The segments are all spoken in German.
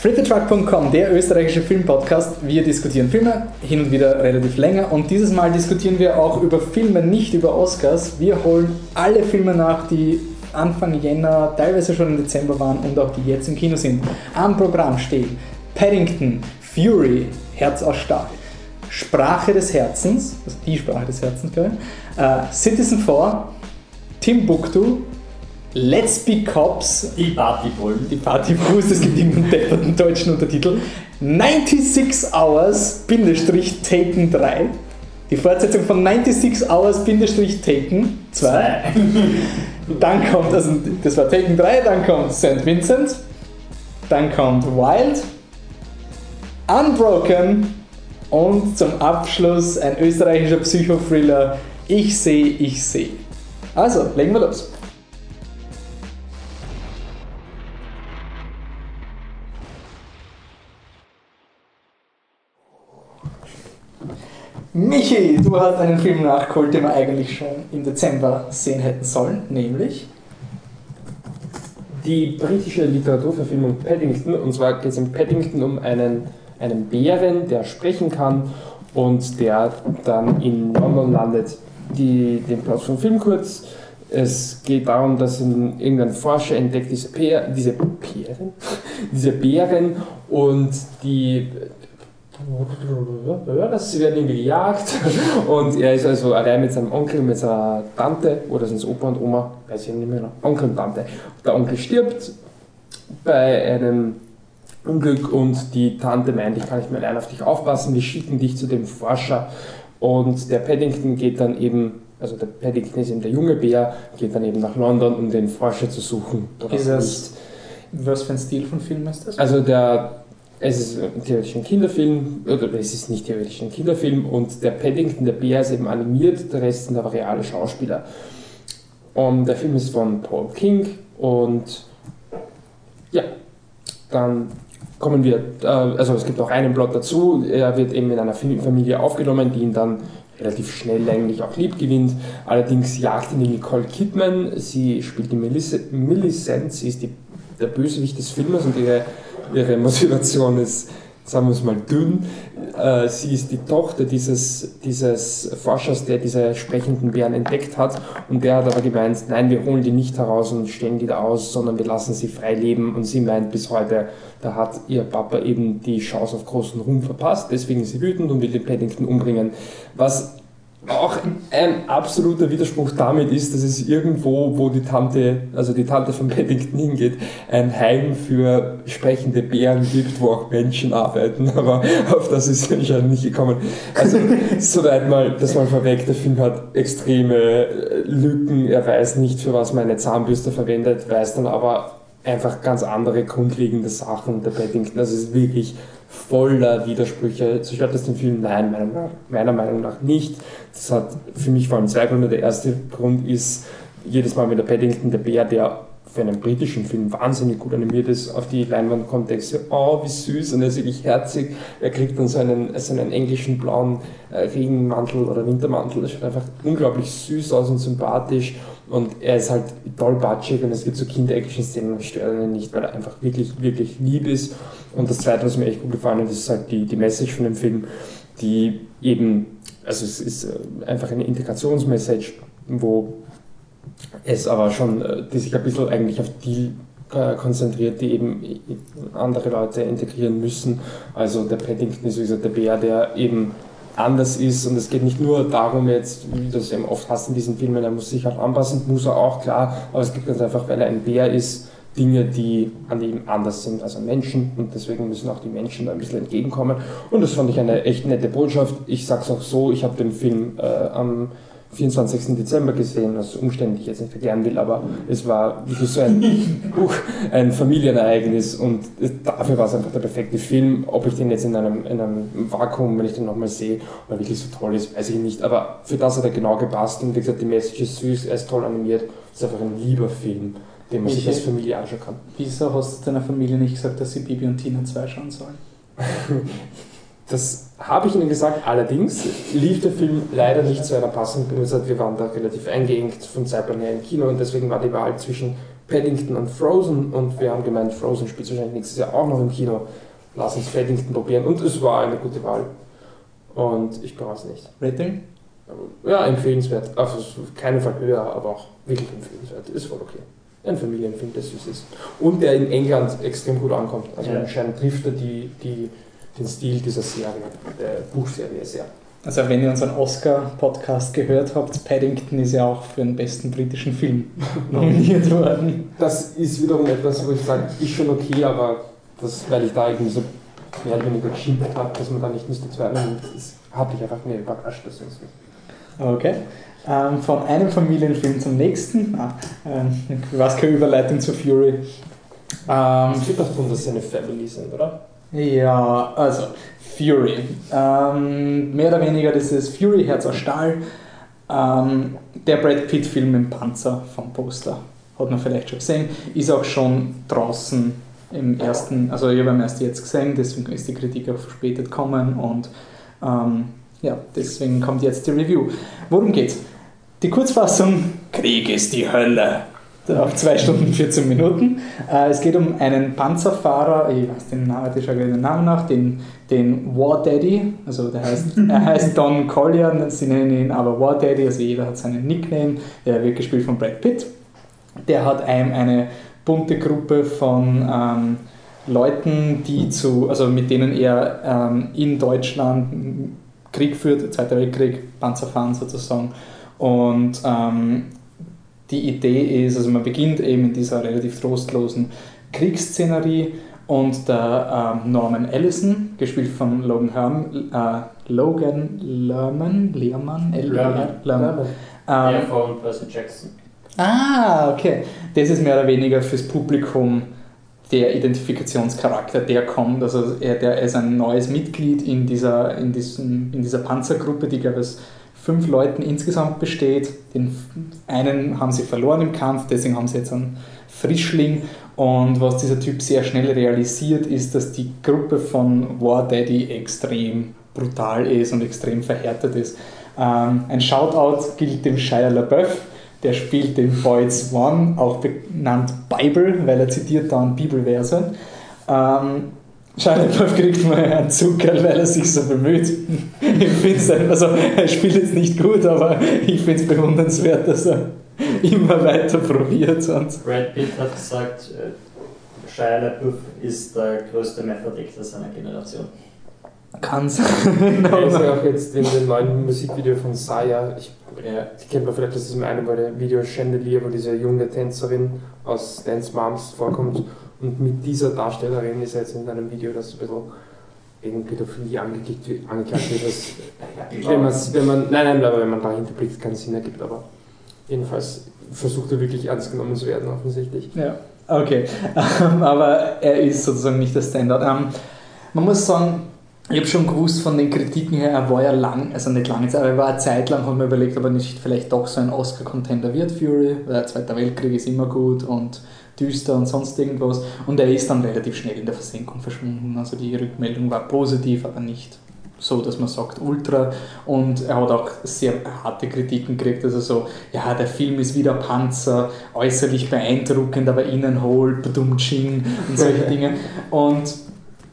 Frittertruck.com, der österreichische Filmpodcast. Wir diskutieren Filme, hin und wieder relativ länger und dieses Mal diskutieren wir auch über Filme, nicht über Oscars. Wir holen alle Filme nach, die Anfang Jänner, teilweise schon im Dezember waren und auch die jetzt im Kino sind. Am Programm steht Paddington, Fury, Herz aus Stahl, Sprache des Herzens, also die Sprache des Herzens, äh, Citizen 4, Timbuktu, Let's Be Cops. Die Partybullen. Die Partybulls, es gibt irgendeinen depperten deutschen Untertitel. 96 Hours, Bindestrich, Taken 3. Die Fortsetzung von 96 Hours, Bindestrich, Taken 2. Dann kommt, also das war Taken 3, dann kommt St. Vincent. Dann kommt Wild. Unbroken. Und zum Abschluss ein österreichischer Psychothriller. Ich sehe, ich sehe. Also, legen wir los. Michi, du hast einen Film nachgeholt, den wir eigentlich schon im Dezember sehen hätten sollen, nämlich die britische Literaturverfilmung Paddington. Und zwar geht es in Paddington um einen, einen Bären, der sprechen kann und der dann in London landet. Die, den Plot vom Film kurz. Es geht darum, dass ein, irgendein Forscher entdeckt diese, Bär, diese Bären, diese Bären und die sie werden irgendwie gejagt und er ist also allein mit seinem Onkel, mit seiner Tante oder sind es Opa und Oma, weiß ich nicht mehr, Onkel und Tante. Der Onkel stirbt bei einem Unglück und die Tante meint, ich kann nicht mehr allein auf dich aufpassen, wir schicken dich zu dem Forscher und der Paddington geht dann eben, also der Paddington ist eben der junge Bär, geht dann eben nach London, um den Forscher zu suchen. Ist das, was für ein Stil von Film ist das? Also der es ist theoretisch ein Kinderfilm, oder es ist nicht theoretisch ein Kinderfilm und der Paddington, der Bär ist eben animiert, der Rest sind aber reale Schauspieler. Und der Film ist von Paul King und ja, dann kommen wir, äh, also es gibt auch einen Plot dazu, er wird eben in einer Familie aufgenommen, die ihn dann relativ schnell eigentlich auch lieb gewinnt. Allerdings jagt ihn die Nicole Kidman, sie spielt die Millicent, sie ist die, der Bösewicht des Filmes und ihre ihre Motivation ist, sagen wir es mal, dünn. Äh, sie ist die Tochter dieses, dieses Forschers, der diese sprechenden Bären entdeckt hat. Und der hat aber gemeint, nein, wir holen die nicht heraus und stellen die da aus, sondern wir lassen sie frei leben. Und sie meint bis heute, da hat ihr Papa eben die Chance auf großen Ruhm verpasst. Deswegen ist sie wütend und will den Paddington umbringen. Was auch ein absoluter Widerspruch damit ist, dass es irgendwo, wo die Tante, also die Tante von Paddington hingeht, ein Heim für sprechende Bären gibt, wo auch Menschen arbeiten, aber auf das ist anscheinend nicht gekommen. Also, soweit mal, das mal vorweg, der Film hat extreme Lücken, er weiß nicht, für was man eine Zahnbürste verwendet, weiß dann aber einfach ganz andere grundlegende Sachen der Paddington. Also es ist wirklich voller Widersprüche. Zerstört das den Film? Nein, meiner, meiner Meinung nach nicht. Das hat für mich vor allem zwei Gründe. Der erste Grund ist, jedes Mal, wenn der Paddington, der Bär, der für einen britischen Film wahnsinnig gut animiert ist, auf die Leinwand kommt, denkst du, oh, wie süß, und er ist wirklich herzig. Er kriegt dann so einen, englischen blauen äh, Regenmantel oder Wintermantel. Das schaut einfach unglaublich süß aus und sympathisch. Und er ist halt toll batschig und es gibt so Kinder-Action-Szenen und stören ihn nicht, weil er einfach wirklich, wirklich lieb ist. Und das zweite, was mir echt gut gefallen hat, ist halt die, die Message von dem Film, die eben, also es ist äh, einfach eine Integrationsmessage, wo es aber schon, äh, die sich ein bisschen eigentlich auf die äh, konzentriert, die eben andere Leute integrieren müssen. Also der Paddington ist wie gesagt der Bär, der eben anders ist und es geht nicht nur darum jetzt, wie du es eben oft hast in diesen Filmen, er muss sich auch anpassen, muss er auch, klar, aber es gibt ganz einfach, weil er ein Bär ist, Dinge, die an ihm anders sind als an Menschen und deswegen müssen auch die Menschen da ein bisschen entgegenkommen und das fand ich eine echt nette Botschaft. Ich sag's auch so, ich habe den Film äh, am 24. Dezember gesehen, was umständlich jetzt nicht erklären will, aber es war wirklich so ein, uh, ein Familienereignis und dafür war es einfach der perfekte Film. Ob ich den jetzt in einem, in einem Vakuum, wenn ich den nochmal sehe, oder wirklich so toll ist, weiß ich nicht. Aber für das hat er genau gepasst und wie gesagt, die Message ist süß, er ist toll animiert, ist einfach ein lieber Film, den man sich als Familie anschauen kann. Wieso hast du deiner Familie nicht gesagt, dass sie Bibi und Tina 2 schauen sollen? Das habe ich Ihnen gesagt, allerdings lief der Film leider nicht zu einer passenden Uhrzeit. Wir waren da relativ eingeengt von Zeitplan her im Kino und deswegen war die Wahl zwischen Paddington und Frozen und wir haben gemeint, Frozen spielt wahrscheinlich nächstes Jahr auch noch im Kino. Lass uns Paddington probieren und es war eine gute Wahl. Und ich bereue es nicht. Rating? Ja, empfehlenswert. Also auf keinen Fall höher, aber auch wirklich empfehlenswert. Ist voll okay. Ein Familienfilm, der süß ist. Und der in England extrem gut ankommt. Also Ja. anscheinend trifft er die, die, den Stil dieser Serie, der Buchserie sehr. Also wenn ihr unseren Oscar-Podcast gehört habt, Paddington ist ja auch für den besten britischen Film nominiert worden. Das ist wiederum etwas, wo ich sage, ist schon okay, aber das, weil ich da irgendwie so mehr oder weniger geschimpft habe, dass man da nicht Mr. 2 nimmt, hat mich einfach mehr überrascht. Das ist Okay. Ähm, von einem Familienfilm zum nächsten. Ah, ähm, was keine Überleitung zu Fury. Ähm, Es wird doch tun, dass sie eine Family sind, oder? Ja, also Fury. Ähm, mehr oder weniger das ist Fury, Herz aus Stahl. Ähm, der Brad Pitt-Film im Panzer vom Poster. Hat man vielleicht schon gesehen. Ist auch schon draußen im ersten, also ich habe ihn erst jetzt gesehen, deswegen ist die Kritik auch verspätet gekommen und ähm, ja, deswegen kommt jetzt die Review. Worum geht's? Die Kurzfassung: Krieg ist die Hölle. Auf 2 Stunden 14 Minuten. Äh, es geht um einen Panzerfahrer, ich weiß den Namen, ich schaue den Namen nach, den, den War Daddy, also der heißt, er heißt Don Collier, sie nennen ihn aber War Daddy, also jeder hat seinen Nickname, der wird gespielt von Brad Pitt. Der hat einem eine bunte Gruppe von ähm, Leuten, die zu, also mit denen er ähm, in Deutschland Krieg führt, Zweiter Weltkrieg, Panzerfahren sozusagen. Und ähm, die Idee ist, also man beginnt eben in dieser relativ trostlosen Kriegsszenerie und der ähm, Norman Ellison, gespielt von Logan, Herm, äh, Logan Lerman, Lerman, L Lerman. Lerman. Der Ähm, von Percy Jackson. Ah, okay. Das ist mehr oder weniger fürs Publikum der Identifikationscharakter, der kommt. Also er, der ist ein neues Mitglied in dieser, in diesem, in dieser Panzergruppe, die, ich, aus fünf Leuten insgesamt besteht. Den einen haben sie verloren im Kampf, deswegen haben sie jetzt einen Frischling. Und was dieser Typ sehr schnell realisiert, ist, dass die Gruppe von War Daddy extrem brutal ist und extrem verhärtet ist. Ähm, ein Shoutout gilt dem Shia LaBeouf, der spielt den Boyd Swan, auch benannt Bible, weil er zitiert da Bibelverse. Ähm, Shia LaBeouf kriegt mal einen Zucker, weil er sich so bemüht. Ich find's, also er spielt jetzt nicht gut, aber ich finde es bewundernswert, dass er immer weiter probiert. Und Brad Pitt hat gesagt, äh, Shia LaBeouf ist der größte Method Actor seiner Generation. kann es. Er ist ja auch jetzt in dem neuen Musikvideo von Saya. Ich, ja, die kennt man vielleicht, das ist im einen der Video Chandelier, wo diese junge Tänzerin aus Dance Moms vorkommt. Und mit dieser Darstellerin ist er jetzt in einem Video, das ein bisschen wegen Pädophilie angeklagt wird, was, wenn, man's- wenn man, nein, nein, aber wenn man dahinter blickt, keinen Sinn ergibt. Aber jedenfalls versucht er wirklich ernst genommen zu werden, offensichtlich. Ja, okay. Ähm, aber er ist sozusagen nicht der Standard. Ähm, man muss sagen, ich habe schon gewusst von den Kritiken her, er war ja lang, also nicht lange Zeit, aber er war eine Zeit lang, hat man überlegt, ob er nicht vielleicht doch so ein Oscar-Contender wird, Fury, weil der Zweite Weltkrieg ist immer gut und düster und sonst irgendwas. Und er ist dann relativ schnell in der Versenkung verschwunden. Also die Rückmeldung war positiv, aber nicht so, dass man sagt Ultra. Und er hat auch sehr harte Kritiken gekriegt. Also so, ja, der Film ist wieder Panzer, äußerlich beeindruckend, aber innen hohl, badum-ching und solche Dinge. Und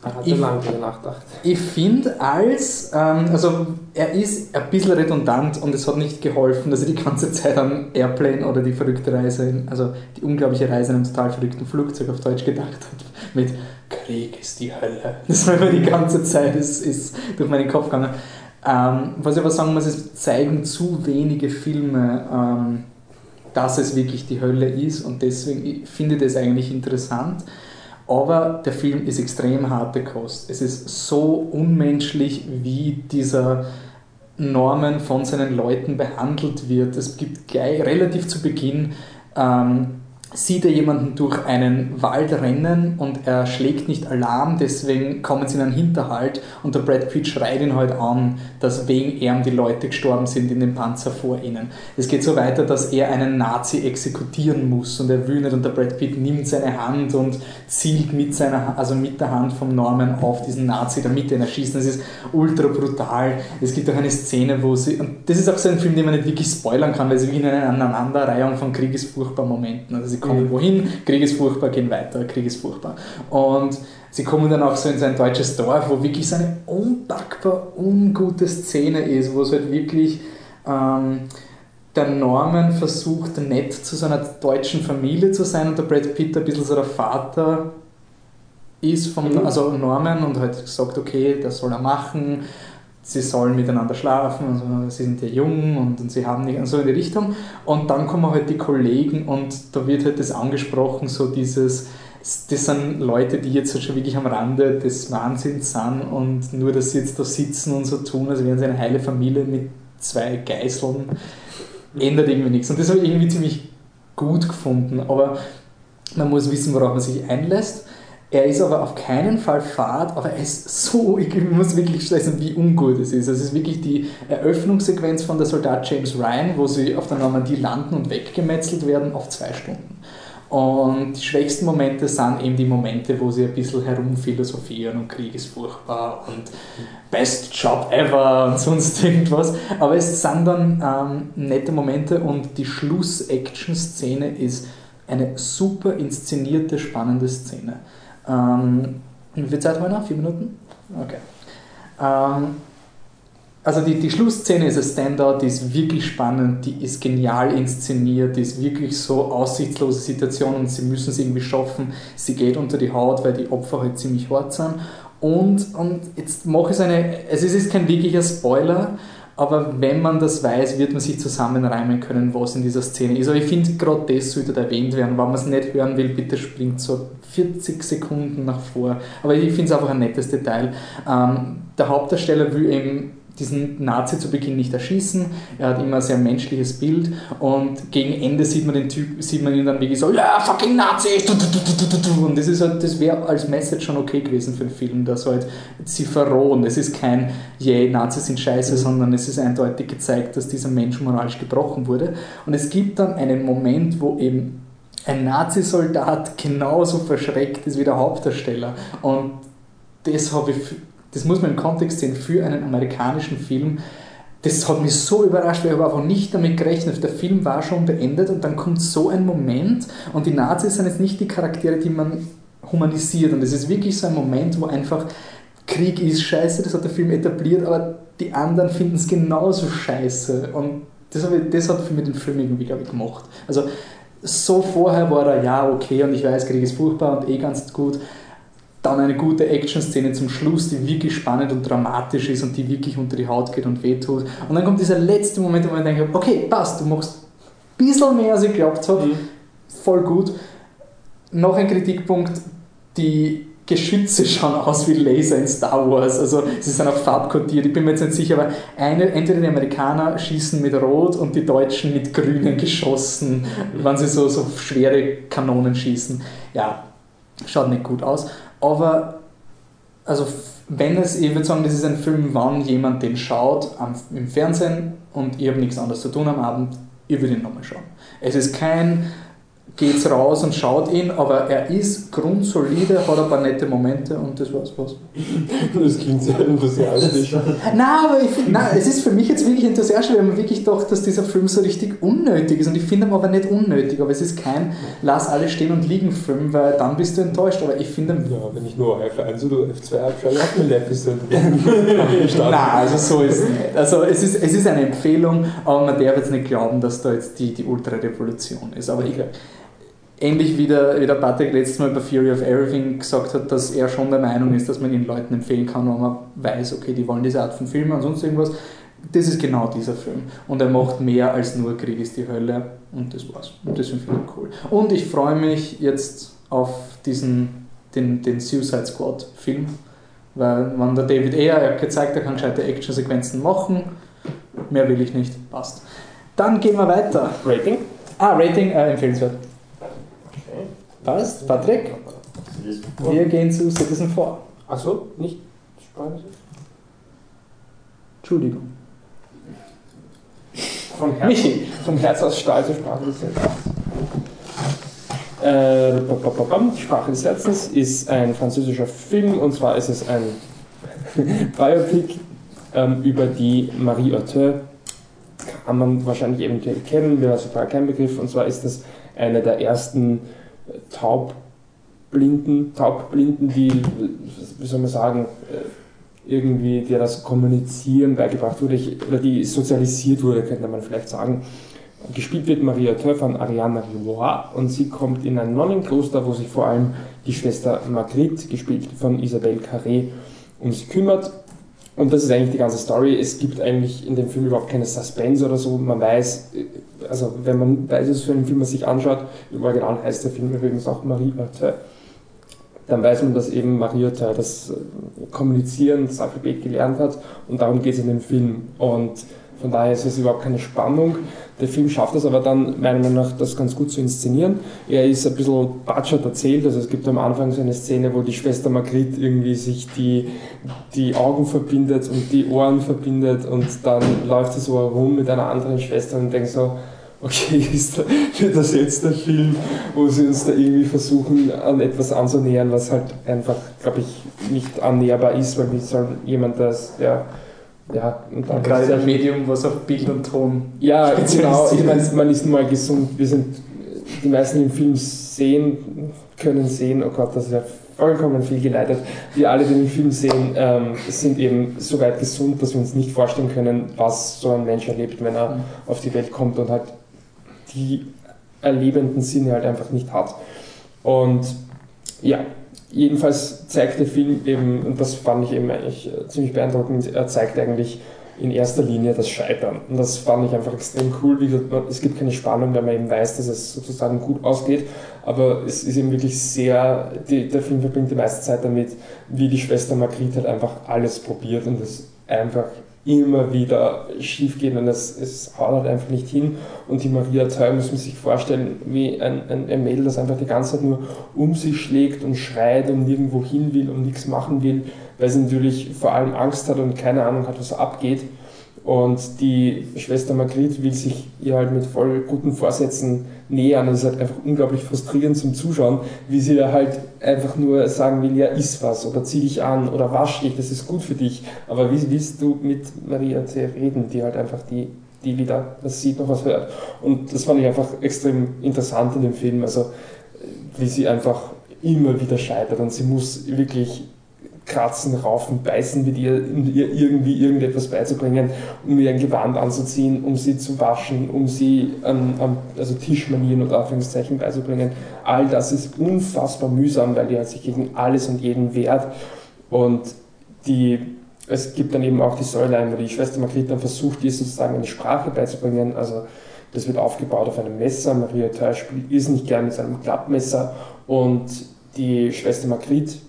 Hat Ich- lange drüber nachgedacht. ich finde als, ähm, also er ist ein bisschen redundant und es hat nicht geholfen, dass er die ganze Zeit an Airplane oder die verrückte Reise, in, also die unglaubliche Reise in einem total verrückten Flugzeug auf Deutsch gedacht hat, mit Krieg ist die Hölle. Das war mir die ganze Zeit ist, ist durch meinen Kopf gegangen. Ähm, was ich aber sagen muss, es zeigen zu wenige Filme, ähm, dass es wirklich die Hölle ist und deswegen ich finde ich das eigentlich interessant. Aber der Film ist extrem harte Kost. Es ist so unmenschlich, wie dieser Norman von seinen Leuten behandelt wird. Es gibt gleich relativ zu Beginn, ähm, sieht er jemanden durch einen Wald rennen und er schlägt nicht Alarm, deswegen kommen sie in einen Hinterhalt und der Brad Pitt schreit ihn halt an, dass wegen ihm die Leute gestorben sind in dem Panzer vor ihnen. Es geht so weiter, dass er einen Nazi exekutieren muss und er nicht und der Brad Pitt nimmt seine Hand und zielt mit, seiner, also mit der Hand vom Norman auf diesen Nazi, damit er ihn erschießt. Das ist ultra brutal. Es gibt auch eine Szene, wo sie, und das ist auch so ein Film, den man nicht wirklich spoilern kann, weil sie wirklich in eine Aneinanderreihung von kriegesfurchtbaren Momenten, also sie kommen wohin, Krieg ist furchtbar, gehen weiter, Krieg ist furchtbar. Und sie kommen dann auch so in so ein deutsches Dorf, wo wirklich so eine unpackbar ungute Szene ist, wo es halt wirklich ähm, der Norman versucht, nett zu so einer deutschen Familie zu sein und der Brad Pitt ein bisschen so der Vater ist vom Mhm. also Norman und halt sagt, okay, das soll er machen, sie sollen miteinander schlafen, also sie sind ja jung und, und sie haben nicht, so in die Richtung. Und dann kommen halt die Kollegen und da wird halt das angesprochen, so dieses, das sind Leute, die jetzt halt schon wirklich am Rande des Wahnsinns sind und nur, dass sie jetzt da sitzen und so tun, als wären sie eine heile Familie mit zwei Geiseln, ändert irgendwie nichts. Und das habe ich irgendwie ziemlich gut gefunden, aber man muss wissen, worauf man sich einlässt. Er ist aber auf keinen Fall fad, aber er ist so, ich muss wirklich stressen, wie ungut es ist. Es ist wirklich die Eröffnungssequenz von der Soldat James Ryan, wo sie auf der Normandie landen und weggemetzelt werden, auf zwei Stunden. Und die schwächsten Momente sind eben die Momente, wo sie ein bisschen herumphilosophieren und Krieg ist furchtbar und best Job ever und sonst irgendwas. Aber es sind dann ähm, nette Momente und die Schluss-Action-Szene ist eine super inszenierte, spannende Szene. Ähm, wie viel Zeit haben wir noch? Vier Minuten? Okay. Ähm, also die, die Schlussszene ist ein Standout, die ist wirklich spannend, die ist genial inszeniert, die ist wirklich so aussichtslose Situation und sie müssen es irgendwie schaffen. Sie geht unter die Haut, weil die Opfer halt ziemlich hart sind. Und, und jetzt mache ich eine, es ist kein wirklicher Spoiler, aber wenn man das weiß, wird man sich zusammenreimen können, was in dieser Szene ist. Aber ich finde, gerade das sollte erwähnt werden. Wenn man es nicht hören will, bitte springt so 40 Sekunden nach vor. Aber ich finde es einfach ein nettes Detail. Ähm, der Hauptdarsteller will eben diesen Nazi zu Beginn nicht erschießen. Er hat immer ein sehr menschliches Bild und gegen Ende sieht man den Typ, sieht man ihn dann wirklich so, ja, fucking Nazi! Und das ist halt, das wäre als Message schon okay gewesen für den Film, dass halt sie verrohen. Es ist kein, yeah, Nazis sind scheiße, sondern es ist eindeutig gezeigt, dass dieser Mensch moralisch gebrochen wurde. Und es gibt dann einen Moment, wo eben ein Nazisoldat genauso verschreckt ist wie der Hauptdarsteller. Und das habe ich das muss man im Kontext sehen, für einen amerikanischen Film, das hat mich so überrascht, weil ich habe einfach nicht damit gerechnet. Der Film war schon beendet und dann kommt so ein Moment und die Nazis sind jetzt nicht die Charaktere, die man humanisiert und es ist wirklich so ein Moment, wo einfach Krieg ist scheiße, das hat der Film etabliert, aber die anderen finden es genauso scheiße und das, ich, das hat für mich den Film irgendwie, glaube ich, gemacht. Also so vorher war er, ja, okay, und ich weiß, Krieg ist furchtbar und eh ganz gut, dann eine gute Action-Szene zum Schluss, die wirklich spannend und dramatisch ist und die wirklich unter die Haut geht und wehtut. Und dann kommt dieser letzte Moment, wo man denkt, okay, passt, du machst ein bisschen mehr, als ich geglaubt habe. Mhm. Voll gut. Noch ein Kritikpunkt, die Geschütze schauen aus wie Laser in Star Wars. Also sie sind auch farbkodiert. Ich bin mir jetzt nicht sicher, aber eine, entweder die Amerikaner schießen mit Rot und die Deutschen mit grünen Geschossen, wenn sie so, so schwere Kanonen schießen. Ja, schaut nicht gut aus. Aber also wenn es, ich würde sagen, das ist ein Film, wann jemand den schaut am, im Fernsehen und ihr habt nichts anderes zu tun am Abend, ihr würdet ihn nochmal schauen. Es ist kein, geht's raus und schaut ihn, aber er ist grundsolide, hat ein paar nette Momente und das war's was. Das klingt sehr enthusiastisch. Nein, aber ich find, nein, es ist für mich jetzt wirklich enthusiastisch, weil man wirklich dachte, dass dieser Film so richtig unnötig ist. Und ich finde ihn aber nicht unnötig, aber es ist kein Lass alles stehen und liegen Film, weil dann bist du enttäuscht. Aber ich finde Ja, wenn ich nur F1 oder F2 abschalte, hat man Episode. Nein, also so ist es nicht. Also es ist, es ist eine Empfehlung, aber man darf jetzt nicht glauben, dass da jetzt die, die Ultra-Revolution ist. Aber ich, ähnlich wie der, wie der Patrick letztes Mal bei Fury of Everything gesagt hat, dass er schon der Meinung ist, dass man den Leuten empfehlen kann, wenn man weiß, okay, die wollen diese Art von Filmen und sonst irgendwas. Das ist genau dieser Film. Und er macht mehr als nur Krieg ist die Hölle. Und das war's. Und das finde ich cool. Und ich freue mich jetzt auf diesen, den, den Suicide Squad Film. Weil, wenn der David Ayer er hat gezeigt, er kann gescheite Actionsequenzen machen, mehr will ich nicht. Passt. Dann gehen wir weiter. Rating? Ah, Rating, äh, empfehlenswert. Passt. Patrick, Das wir gehen zu Citizen 4. Achso, nicht Spoiler? Entschuldigung. Vom Herz, Michi. vom Herz aus Stahl zur Sprache des Herzens. Äh, Sprache des Herzens ist ein französischer Film und zwar ist es ein Biopic ähm, über die Marie Arthur. Kann man wahrscheinlich eventuell kennen, war es total kein Begriff. Und zwar ist das eine der ersten Taubblinden, Taubblinden, die, wie soll man sagen, irgendwie, der das Kommunizieren beigebracht wurde, oder die sozialisiert wurde, könnte man vielleicht sagen. Gespielt wird Maria Teuer von Ariana Rivoire und sie kommt in ein Nonnenkloster, wo sich vor allem die Schwester Marguerite, gespielt von Isabelle Carré, um sie kümmert. Und das ist eigentlich die ganze Story. Es gibt eigentlich in dem Film überhaupt keine Suspense oder so. Man weiß, also wenn man weiß, für einen Film man sich anschaut, im Original heißt der Film übrigens auch Marie Teuer, dann weiß man, dass eben Maria Teuer das Kommunizieren, das Alphabet gelernt hat und darum geht es in dem Film. Und von daher ist es überhaupt keine Spannung. Der Film schafft es aber dann, meiner Meinung nach, das ganz gut zu inszenieren. Er ist ein bisschen batschert erzählt, also es gibt am Anfang so eine Szene, wo die Schwester Margrit irgendwie sich die, die Augen verbindet und die Ohren verbindet und dann läuft sie so herum mit einer anderen Schwester und denkt so, okay, ist wird das jetzt der Film, wo sie uns da irgendwie versuchen, an etwas anzunähern, was halt einfach, glaube ich, nicht annäherbar ist, weil wie soll jemand das, der ja, und dann gerade ein Medium, was auf Bild und Ton. Ja, genau. Ich meine, man ist nun mal gesund. Wir sind, die meisten im Film sehen, können sehen, oh Gott, das ist ja vollkommen viel geleitet. Wir alle, die den Film sehen, ähm, sind eben so weit gesund, dass wir uns nicht vorstellen können, was so ein Mensch erlebt, wenn er mhm. auf die Welt kommt und halt die erlebenden Sinne halt einfach nicht hat. Und ja, jedenfalls zeigt der Film eben, und das fand ich eben eigentlich äh, ziemlich beeindruckend, er zeigt eigentlich in erster Linie das Scheitern. Und das fand ich einfach extrem cool. Wie gesagt, es gibt keine Spannung, wenn man eben weiß, dass es sozusagen gut ausgeht. Aber es ist eben wirklich sehr, die, der Film verbringt die meiste Zeit damit, wie die Schwester Margrit halt einfach alles probiert und es einfach immer wieder schief geht und es, es haut halt einfach nicht hin. Und die Maria Theuer muss man sich vorstellen, wie ein, ein, ein Mädel, das einfach die ganze Zeit nur um sich schlägt und schreit und nirgendwo hin will und nichts machen will, weil sie natürlich vor allem Angst hat und keine Ahnung hat, was abgeht. Und die Schwester Margrit will sich ihr halt mit voll guten Vorsätzen nähern. Und es ist halt einfach unglaublich frustrierend zum Zuschauen, wie sie da halt einfach nur sagen will, ja, iss was oder zieh dich an oder wasch dich, das ist gut für dich. Aber wie willst du mit Maria C. reden, die halt einfach die, die wieder was sieht, noch was hört. Und das fand ich einfach extrem interessant in dem Film. Also wie sie einfach immer wieder scheitert und sie muss wirklich kratzen, raufen, beißen mit ihr, um ihr irgendwie irgendetwas beizubringen, um ihr ein Gewand anzuziehen, um sie zu waschen, um sie an, an also Tischmanieren und Anführungszeichen beizubringen. All das ist unfassbar mühsam, weil die halt sich gegen alles und jeden wehrt. Und die, es gibt dann eben auch die Säulein, wo die Schwester Margrit dann versucht, ihr sozusagen eine Sprache beizubringen. Also das wird aufgebaut auf einem Messer. Maria Theuer spielt nicht gern mit seinem Klappmesser und die Schwester Margrit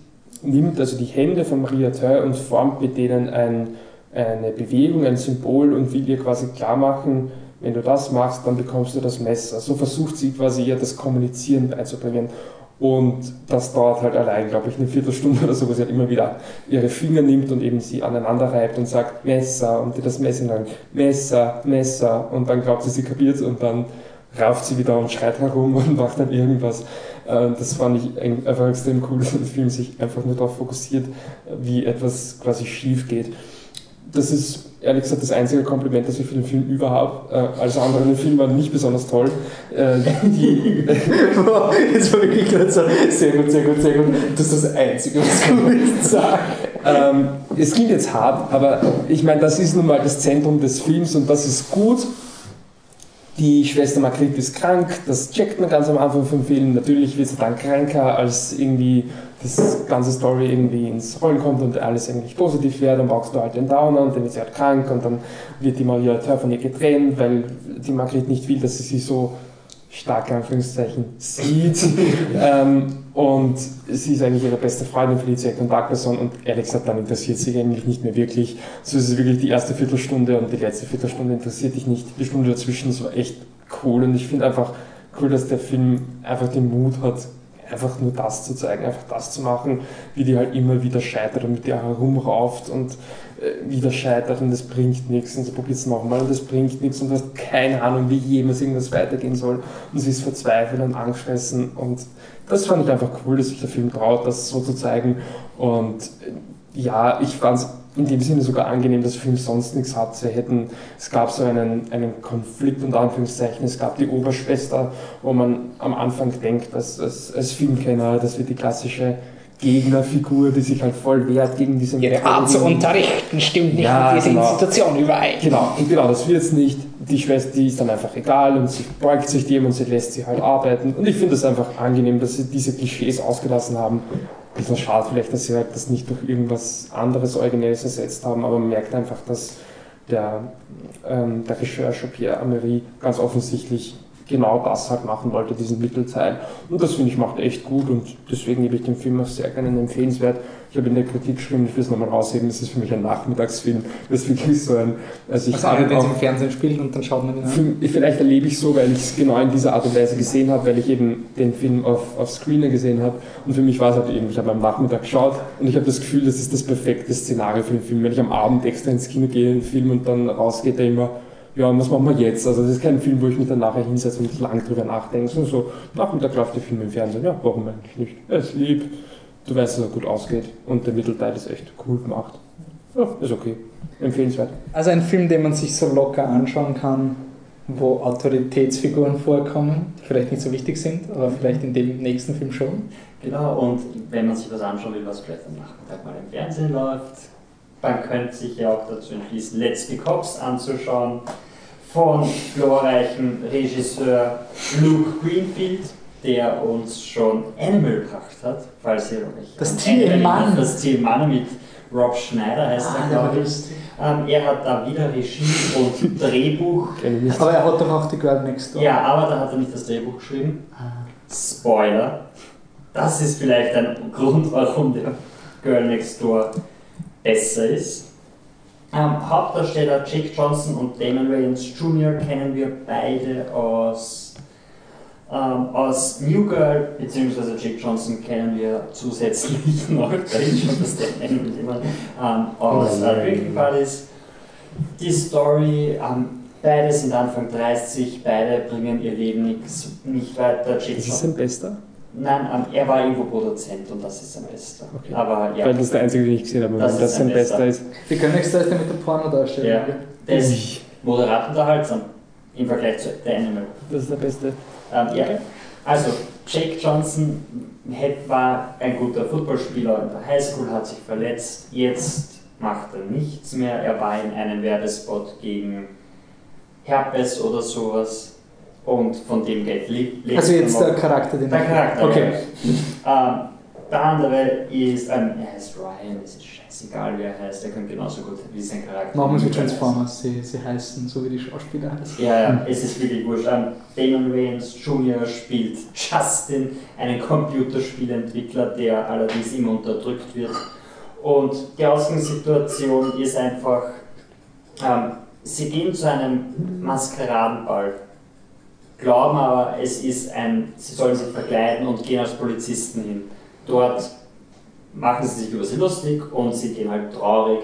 nimmt also die Hände von Maria Theuer und formt mit denen ein, eine Bewegung, ein Symbol und will ihr quasi klar machen, wenn du das machst, dann bekommst du das Messer. So versucht sie quasi ihr das Kommunizieren beizubringen. Und das dauert halt allein, glaube ich, eine Viertelstunde oder so, wo sie halt immer wieder ihre Finger nimmt und eben sie aneinander reibt und sagt Messer und das Messer dann Messer, Messer und dann glaubt sie, sie kapiert und dann rauft sie wieder und schreit herum und macht dann irgendwas. Äh, das fand ich einfach extrem cool, dass der Film sich einfach nur darauf fokussiert, wie etwas quasi schief geht. Das ist ehrlich gesagt das einzige Kompliment, das ich für den Film überhaupt. Äh, alles andere in dem Film war nicht besonders toll. Äh, die Jetzt war wirklich gerade so, sehr gut, sehr gut, sehr gut. Das ist das Einzige, was du sagen. Ähm, es klingt jetzt hart, aber ich meine, das ist nun mal das Zentrum des Films und das ist gut die Schwester Margrit ist krank, das checkt man ganz am Anfang vom Film. Natürlich wird sie dann kränker, als irgendwie das ganze Story irgendwie ins Rollen kommt und alles eigentlich positiv wird. Dann brauchst du halt den Downer und dann wird sie halt krank und dann wird die Maria Tör von ihr getrennt, weil die Margrit nicht will, dass sie sie so stark Anführungszeichen sieht. ähm, und sie ist eigentlich ihre beste Freundin die zweite Kontaktperson und ehrlich gesagt, dann interessiert sie eigentlich nicht mehr wirklich. So ist es wirklich die erste Viertelstunde und die letzte Viertelstunde interessiert dich nicht. Die Stunde dazwischen ist so echt cool und ich finde einfach cool, dass der Film einfach den Mut hat, einfach nur das zu zeigen, einfach das zu machen, wie die halt immer wieder scheitert und mit der herumrauft und wieder scheitert und das bringt nichts und sie probiert es nochmal und das bringt nichts und du hast keine Ahnung, wie jemals irgendwas weitergehen soll und sie ist verzweifelt und angstfressen und das fand ich einfach cool, dass sich der Film traut, das so zu zeigen und äh, ja, ich fand es in dem Sinne sogar angenehm, dass der Film sonst nichts hat. Sie hätten, es gab so einen, einen Konflikt unter Anführungszeichen, es gab die Oberschwester, wo man am Anfang denkt, als, als, als Filmkenner, das wird die klassische Gegnerfigur, die sich halt voll wehrt gegen diese Ihre Art zu unterrichten stimmt nicht Ja, mit dieser genau. Institution überein. Genau, genau, das wird es nicht. Die Schwester, die ist dann einfach egal und sie beugt sich dem und sie lässt sie halt arbeiten. Und ich finde es einfach angenehm, dass sie diese Klischees ausgelassen haben. Ein bisschen schade vielleicht, dass sie halt das nicht durch irgendwas anderes Originelles ersetzt haben, aber man merkt einfach, dass der, ähm, der Regisseur Jean-Pierre Amery ganz offensichtlich genau das halt machen wollte, diesen Mittelteil. Und das finde ich macht echt gut und deswegen gebe ich dem Film auch sehr gerne einen empfehlenswert. Ich habe in der Kritik geschrieben, ich will es nochmal rausheben, das ist für mich ein Nachmittagsfilm. Das ist wirklich so ein. Also ich Also alle, wenn sie im Fernsehen spielen und dann schaut man ihn an. Vielleicht erlebe ich so, weil ich es genau in dieser Art und Weise gesehen habe, weil ich eben den Film auf, auf Screener gesehen habe. Und für mich war es halt eben, ich habe am Nachmittag geschaut und ich habe das Gefühl, das ist das perfekte Szenario für einen Film. Wenn ich am Abend extra ins Kino gehe, einen Film und dann rausgeht, der immer, ja, was machen wir jetzt? Also das ist kein Film, wo ich mich dann nachher hinsetze und lang drüber nachdenke. sondern so, Nachmittag läuft der Film im Fernsehen, ja, warum eigentlich nicht? Er ist lieb, du weißt, dass er gut ausgeht und der Mittelteil ist echt cool gemacht. Ja, ist okay. Empfehlenswert. Also ein Film, den man sich so locker anschauen kann, wo Autoritätsfiguren vorkommen, die vielleicht nicht so wichtig sind, aber vielleicht in dem nächsten Film schon. Genau, und wenn man sich was anschauen will, was vielleicht am Nachmittag mal im Fernsehen läuft, man könnte sich ja auch dazu entschließen, Let's Be Cops anzuschauen von glorreichem Regisseur Luke Greenfield, der uns schon Animal gebracht hat, falls ihr euch Das an Tier im Mann. Das Tier im Mann mit Rob Schneider heißt er, glaube ich. Ähm, er hat da wieder Regie und Drehbuch. Nicht. Aber er hat doch auch die Girl Next Door. Ja, aber da hat er nicht das Drehbuch geschrieben. Spoiler. Das ist vielleicht ein Grund, warum der Girl Next Door besser ist. Ähm, Hauptdarsteller Jake Johnson und Damon Wayans Jr. kennen wir beide aus, ähm, aus New Girl, beziehungsweise Jake Johnson kennen wir zusätzlich noch, ist schon das will jemand, ähm, aus äh, Drinking Buddies. Die Story, ähm, beide sind Anfang 30, beide bringen ihr Leben nix, nicht weiter. Jake ist Johnson, sein Bester? Nein, ähm, er war irgendwo Produzent und das ist sein Bester. Okay. Aber ja, Weil das ist der einzige, den ich gesehen habe, Das wenn das ist sein ein Bester Bester. ist. Door ist der mit der Pornodarstellung. Ja. der ist moderat unterhaltsam im Vergleich zu The Animal. Das ist der Beste. Ähm, ja. Also, Jake Johnson war ein guter Footballspieler in der Highschool, hat sich verletzt. Jetzt macht er nichts mehr. Er war in einem Werbespot gegen Herpes oder sowas. Und von dem Geld lebt Also jetzt der Charakter, den Der Charakter. Okay. Ja. Ähm, der andere ist, ähm, er heißt Ryan, es ist scheißegal, wer er heißt, er könnte genauso gut wie sein Charakter. Machen wir so Transformers, sie, sie heißen so wie die Schauspieler heißen. Ja, ja, es ist wirklich wurscht. Ähm, Damon Wayans Jr. spielt Justin, einen Computerspielentwickler, der allerdings immer unterdrückt wird. Und die Ausgangssituation ist einfach, ähm, sie gehen zu einem Maskeradenball, glauben aber, es ist ein, sie sollen sich verkleiden und gehen als Polizisten hin. Dort machen sie sich über sie lustig und sie gehen halt traurig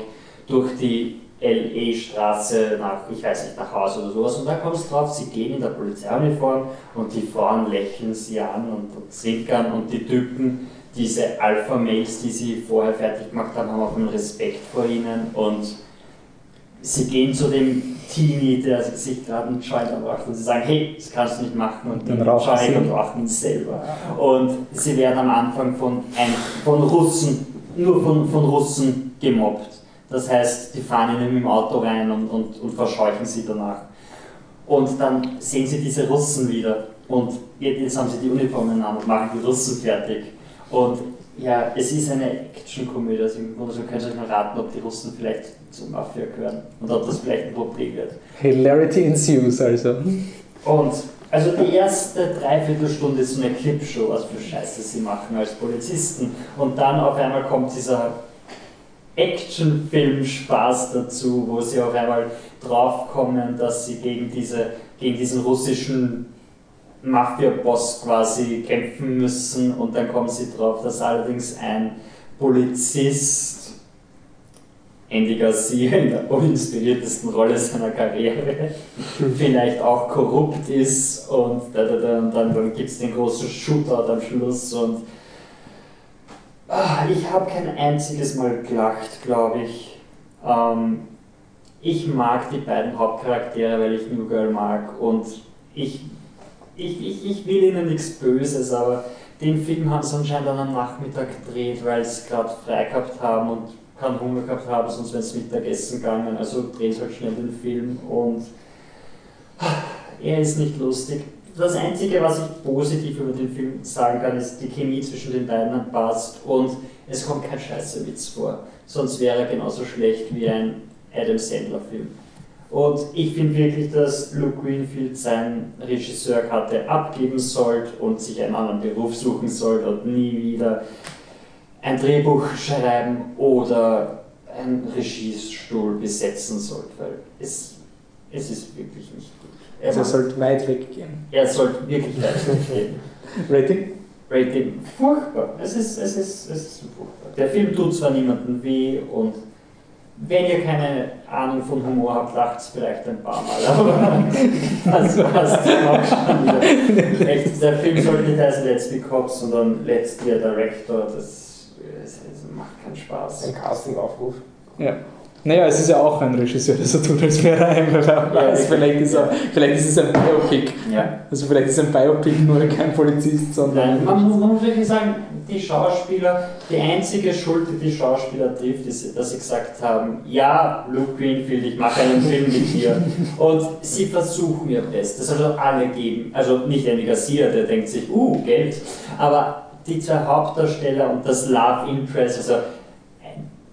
durch die LE-Straße nach, ich weiß nicht, nach Hause oder sowas. Und da kommt es drauf, sie gehen in der Polizeiuniform und die Frauen lächeln sie an und, und und die Typen, diese Alpha-Mails, die sie vorher fertig gemacht haben, haben auch einen Respekt vor ihnen und sie gehen zu dem Teenie, der sich gerade einen Joint anbracht und sie sagen, hey, das kannst du nicht machen und Dann die rauchen sie. und rauchen selber. Und sie werden am Anfang von, ein, von Russen, nur von, von Russen gemobbt. Das heißt, die fahren ihnen dem Auto rein und, und, und verscheuchen sie danach. Und dann sehen sie diese Russen wieder und jetzt jetzt haben sie die Uniformen an und machen die Russen fertig. Und ja, es ist eine Actionkomödie, also im Grunde so könnt ihr euch mal raten, ob die Russen vielleicht zur Mafia gehören und ob das vielleicht ein Problem wird. Hilarity ensues also. Und also die erste Dreiviertelstunde ist so eine Clipshow, was für Scheiße sie machen als Polizisten. Und dann auf einmal kommt dieser Actionfilm-Spaß dazu, wo sie auf einmal draufkommen, dass sie gegen, diese, gegen diesen russischen Mafia-Boss quasi kämpfen müssen. Und dann kommen sie drauf, dass allerdings ein Polizist Andy Garcia in der uninspiriertesten Rolle seiner Karriere vielleicht auch korrupt ist und, da, da, da, und dann, dann gibt es den großen Shootout am Schluss und ah, ich habe kein einziges Mal gelacht, glaube ich. Ähm, ich mag die beiden Hauptcharaktere, weil ich New Girl mag und ich, ich, ich, ich will ihnen nichts Böses, aber den Film haben sie anscheinend dann am Nachmittag gedreht, weil sie gerade frei gehabt haben und keinen Hunger gehabt haben, sonst wären sie Mittagessen gegangen. Also drehen halt schnell den Film und er ist nicht lustig. Das Einzige, was ich positiv über den Film sagen kann, ist, die Chemie zwischen den beiden passt und es kommt kein scheiße Witz vor. Sonst wäre er genauso schlecht wie ein Adam Sandler-Film. Und ich finde wirklich, dass Luke Greenfield seinen Regisseur hatte abgeben sollte und sich einen anderen Beruf suchen sollte und nie wieder ein Drehbuch schreiben oder einen Regiestuhl besetzen sollte, weil es, es ist wirklich nicht gut. Er also er sollte weit weggehen. Er sollte wirklich weit weggehen. Rating? Rating furchtbar. Es ist, es, ist, es ist furchtbar. Der Film tut zwar niemandem weh und wenn ihr keine Ahnung von Humor habt, lacht es vielleicht ein paar Mal, aber das passt auch schon wieder. Echt, der Film sollte nicht heißen Let's Be Cops, sondern Let's Be a Director. Das, das, das macht keinen Spaß. Ein Casting-Aufruf. Ja. Naja, es ist ja auch ein Regisseur, der so tut, als wäre er also vielleicht, ist er, vielleicht ist es ein Biopic. Ja. Also vielleicht ist ein Biopic nur kein Polizist, sondern... Nein, man muss wirklich sagen, die Schauspieler, die einzige Schuld, die die Schauspieler trifft, ist, dass sie gesagt haben, ja, Luke Greenfield, ich mache einen Film mit dir. Und sie versuchen ihr Bestes, also alle geben, also nicht Andy Garcia, der denkt sich, uh, Geld, aber die zwei Hauptdarsteller und das Love Interest, also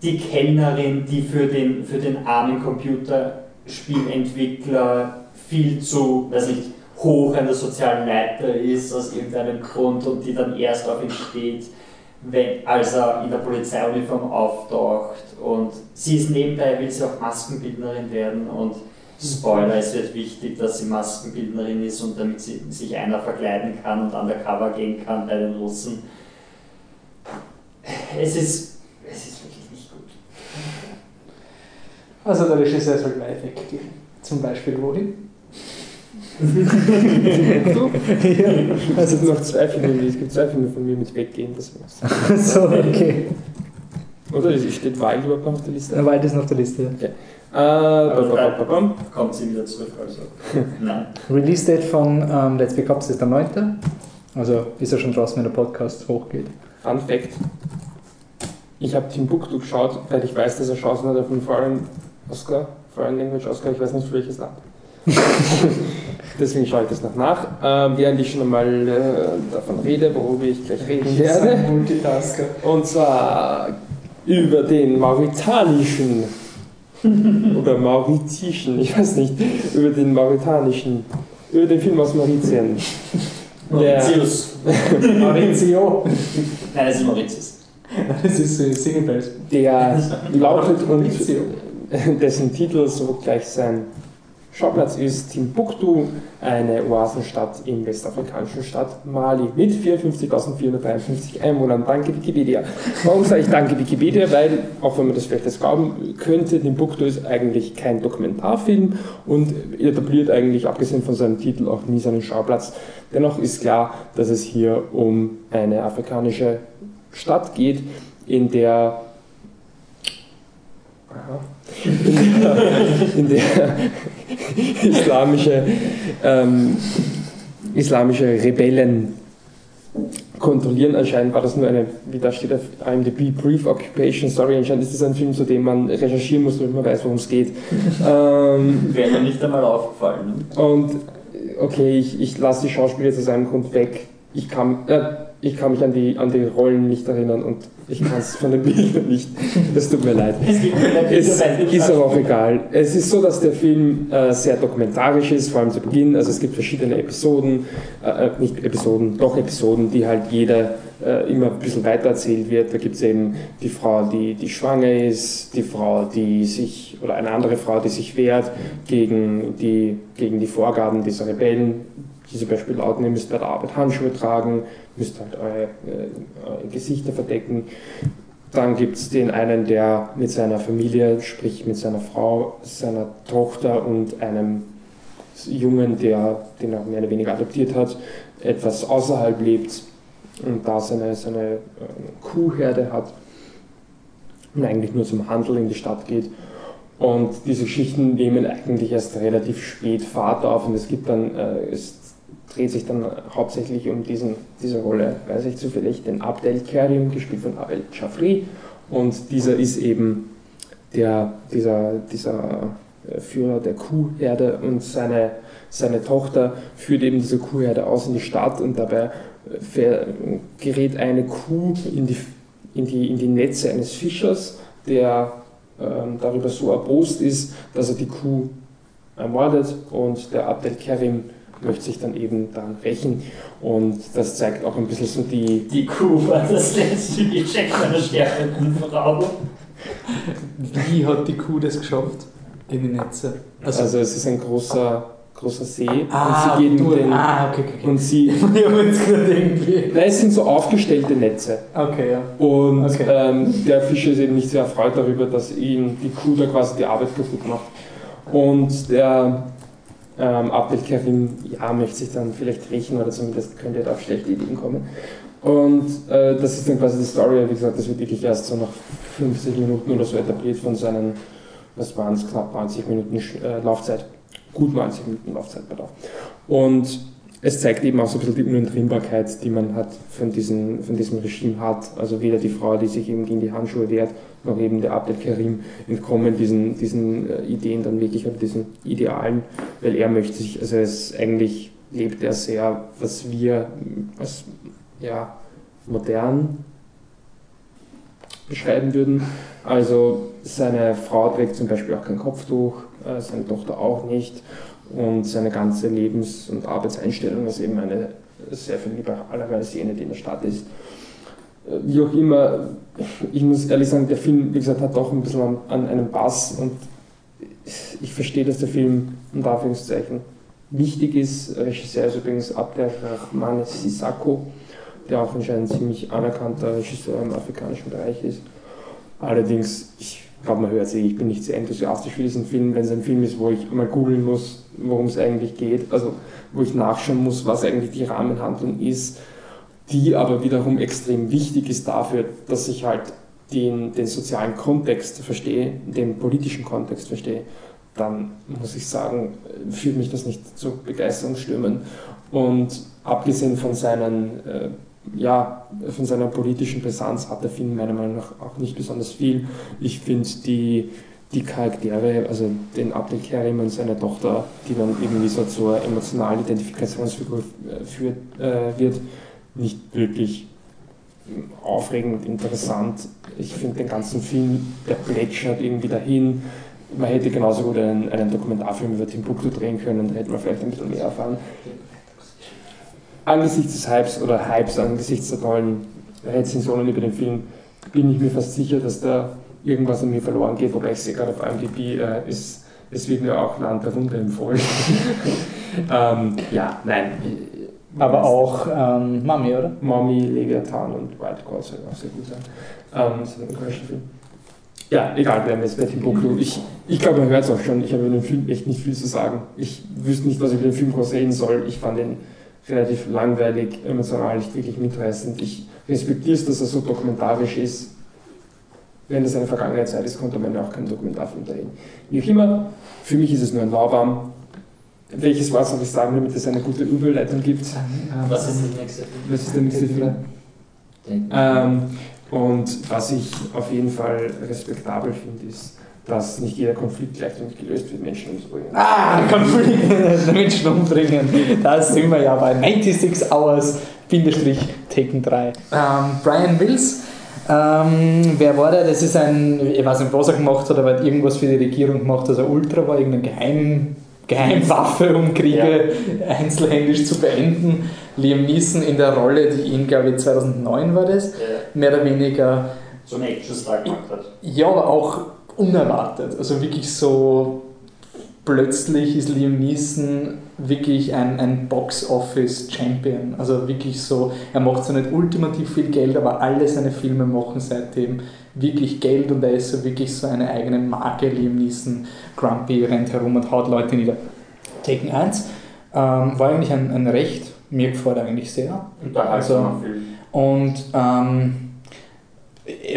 die Kellnerin, die für den, für den armen Computerspielentwickler viel zu, weiß nicht, hoch an der sozialen Leiter ist aus irgendeinem Grund und die dann erst auf ihn steht, wenn, als er in der Polizeiuniform auftaucht. Und sie ist nebenbei, will sie auch Maskenbildnerin werden und Spoiler, es wird wichtig, dass sie Maskenbildnerin ist und damit sie, sich einer verkleiden kann und undercover gehen kann bei den Russen. Es ist, es ist wirklich nicht gut. Also der Regisseur soll weit weggehen. Zum Beispiel wohin? Ja, also noch zwei Filme, es gibt zwei Filme von mir mit Weggehen, das war's. so, okay. Oder steht Wild überhaupt noch auf der Liste? Wild ist noch auf der Liste, okay. Äh, ba, kommt sie wieder zurück, also. Nein. Release Date von ähm, Let's Be Cops ist der 9. Also ist er schon draußen, wenn der Podcast hochgeht. Fun Fact: Ich habe Timbuktu geschaut, weil ich weiß, dass er Chancen hat auf einen Foreign Oscar, Foreign Language Oscar, ich weiß nicht für welches Land. Deswegen schaue ich das noch nach. Ähm, während ich schon einmal äh, davon rede, worüber ich gleich reden werde. Multitasker. Und zwar über den mauritanischen oder mauritischen, ich weiß nicht, über den mauritanischen, über den Film aus Mauritien. Mauritius. Maurizio. Nein, das ist Mauritius. Das ist äh, Singlebells. Der lautet und dessen Titel so gleich sein Schauplatz ist Timbuktu, eine Oasenstadt im westafrikanischen Stadt Mali mit 54.453 Einwohnern. Danke Wikipedia. Warum sage ich danke Wikipedia? Weil, auch wenn man das vielleicht jetzt glauben könnte, Timbuktu ist eigentlich kein Dokumentarfilm und etabliert eigentlich, abgesehen von seinem Titel, auch nie seinen Schauplatz. Dennoch ist klar, dass es hier um eine afrikanische Stadt geht, in der in der, in der islamische, ähm, islamische Rebellen kontrollieren. Anscheinend war das nur eine, wie da steht auf IMDb, Brief Occupation Story. Anscheinend ist das ein Film, zu dem man recherchieren muss, damit man weiß, worum es geht. ähm, Wäre mir nicht einmal aufgefallen. Ne? Und okay, ich, ich lasse die Schauspieler zu seinem Grund weg. Ich kann, äh, ich kann mich an die, an die Rollen nicht erinnern und ich kann es von den Bildern nicht. Das tut mir leid. Es ist aber auch egal. Es ist so, dass der Film äh, sehr dokumentarisch ist, vor allem zu Beginn. Also es gibt verschiedene Episoden, äh, äh nicht Episoden, doch Episoden, die halt jeder äh, immer ein bisschen weiter erzählt wird. Da gibt es eben die Frau, die, die schwanger ist, die Frau, die sich, oder eine andere Frau, die sich wehrt gegen die, gegen die Vorgaben dieser Rebellen, die zum Beispiel lauten, ihr müsst bei der Arbeit Handschuhe tragen, müsst halt eure, äh, Gesichter verdecken. Dann gibt es den einen, der mit seiner Familie, sprich mit seiner Frau, seiner Tochter und einem Jungen, der den er mehr oder weniger adoptiert hat, etwas außerhalb lebt und da seine, seine äh, Kuhherde hat und eigentlich nur zum Handel in die Stadt geht. Und diese Geschichten nehmen eigentlich erst relativ spät Fahrt auf und es gibt dann, äh, es dreht sich dann hauptsächlich um diesen, diese Rolle, weiß ich zufällig, den Abdel Karim, gespielt von Abel Chafri. Und dieser ist eben der, dieser, dieser äh, Führer der Kuhherde und seine, seine Tochter führt eben diese Kuhherde aus in die Stadt und dabei äh, gerät eine Kuh in die, in die, in die Netze eines Fischers, der ähm, darüber so erbost ist, dass er die Kuh ermordet und der Abdel Kerim möchte sich dann eben dann rächen und das zeigt auch ein bisschen so die... Die Kuh war das letzte Geschenk meiner sterbenden Frau. Wie hat die Kuh das geschafft in die Netze? Also, also es ist ein großer, großer See ah, und sie gehen du, den, ah, okay, okay, okay. und sie ich habe jetzt gerade irgendwie. Nein, es sind so aufgestellte Netze. Okay, ja. Und Okay. ähm, der Fischer ist eben nicht sehr erfreut darüber, dass ihm die Kuh da quasi die Arbeit kaputt macht. Und der ähm, Abdel Karim ja, möchte sich dann vielleicht rächen oder zumindest könnte er auf schlechte Ideen kommen. Und äh, das ist dann quasi die Story, wie gesagt, das wird wirklich erst so nach 50 Minuten oder so etabliert von seinen, was waren es, knapp 90 Minuten äh, Laufzeit. Gut 90 Minuten Laufzeit, pardon. Und es zeigt eben auch so ein bisschen die Unentrinnbarkeit, die man hat von, diesen, von diesem Regime hat. Also weder die Frau, die sich eben gegen die Handschuhe wehrt, noch eben der Abdel Karim entkommen diesen, diesen äh, Ideen dann wirklich oder diesen Idealen, weil er möchte sich, also es eigentlich lebt er sehr, was wir als ja, modern beschreiben würden. Also seine Frau trägt zum Beispiel auch kein Kopftuch, seine Tochter auch nicht und seine ganze Lebens- und Arbeitseinstellung ist eben eine sehr viel liberalere Szene, die in der Stadt ist. Äh, Wie auch immer, ich muss ehrlich sagen, der Film, wie gesagt, hat doch ein bisschen an, an einem Bass und ich verstehe, dass der Film unter Anführungszeichen wichtig ist. Regisseur ist übrigens Abderrahmane Sissako, der auch anscheinend ein ziemlich anerkannter Regisseur im afrikanischen Bereich ist. Allerdings, ich glaube, man hört eh, ich bin nicht sehr enthusiastisch für diesen Film, wenn es ein Film ist, wo ich mal googeln muss, worum es eigentlich geht, also wo ich nachschauen muss, was eigentlich die Rahmenhandlung ist, die aber wiederum extrem wichtig ist dafür, dass ich halt den, den sozialen Kontext verstehe, den politischen Kontext verstehe, dann muss ich sagen, führt mich das nicht zu Begeisterungsstürmen. Und abgesehen von seinen äh, ja, von seiner politischen Brisanz hat der Film meiner Meinung nach auch nicht besonders viel. Ich finde die, die Charaktere, also den Abdel Karim und seine Tochter, die dann irgendwie so zur emotionalen Identifikationsfigur äh, führt, äh, wird, nicht wirklich aufregend, interessant. Ich finde den ganzen Film, der plätschert irgendwie dahin. Man hätte genauso gut einen, einen Dokumentarfilm über Timbuktu drehen können, da hätte man vielleicht ein bisschen mehr erfahren angesichts des Hypes oder Hypes, angesichts der tollen Rezensionen über den Film, bin ich mir fast sicher, dass da irgendwas an mir verloren geht, wobei ich sehe gerade auf IMDb, äh, es, es wird mir auch Land der Wunder empfohlen. ähm, ja, nein. Aber auch ähm, Mami, oder? Mommy, Leviathan und White God soll auch sehr gut sein. Ähm, das ist ein ungarischen Film. Ja, egal, wir haben jetzt bei Timbuktu. Ich, ich glaube, man hört es auch schon. Ich habe über den Film echt nicht viel zu sagen. Ich wüsste nicht, was ich über den Film groß reden soll. Ich fand ihn relativ langweilig, emotional nicht wirklich mitreißend. Ich respektiere es, dass er so dokumentarisch ist. Wenn das eine Vergangenheitszeit ist, konnte man ja auch keinen Dokumentarfilm drehen. Wie auch immer, für mich ist es nur ein Lauwarm. Welches Wort soll ich sagen, damit es eine gute Überleitung gibt? Was ist der nächste Film? Was ist der nächste Film? Ähm, und was ich auf jeden Fall respektabel finde, ist, dass nicht jeder Konflikt gleichzeitig gelöst wird, Menschen umzubringen. Ah, Konflikt, Menschen umbringen. Da sind wir ja bei 96 Hours, Bindestrich, Taken 3. Ähm, Brian Wills, ähm, wer war der? Das ist ein, ich weiß nicht, was er gemacht hat, aber er hat irgendwas für die Regierung gemacht, also Ultra war irgendeine Geheim, Geheimwaffe, um Kriege einzelhändisch zu beenden. Liam Neeson in der Rolle, die ihn, glaube ich, 2009 war das, Ja, mehr oder weniger so einen Action-Star gemacht hat. ja, aber auch unerwartet. Also wirklich so plötzlich ist Liam Neeson wirklich ein, ein Box-Office-Champion. Also wirklich so, er macht so nicht ultimativ viel Geld, aber alle seine Filme machen seitdem wirklich Geld und er ist so wirklich so eine eigene Marke. Liam Neeson, Grumpy, rennt herum und haut Leute nieder. Taken 1 ähm, war eigentlich ein, ein Recht, mir gefällt er eigentlich sehr. Und da Also- Film. Und ähm,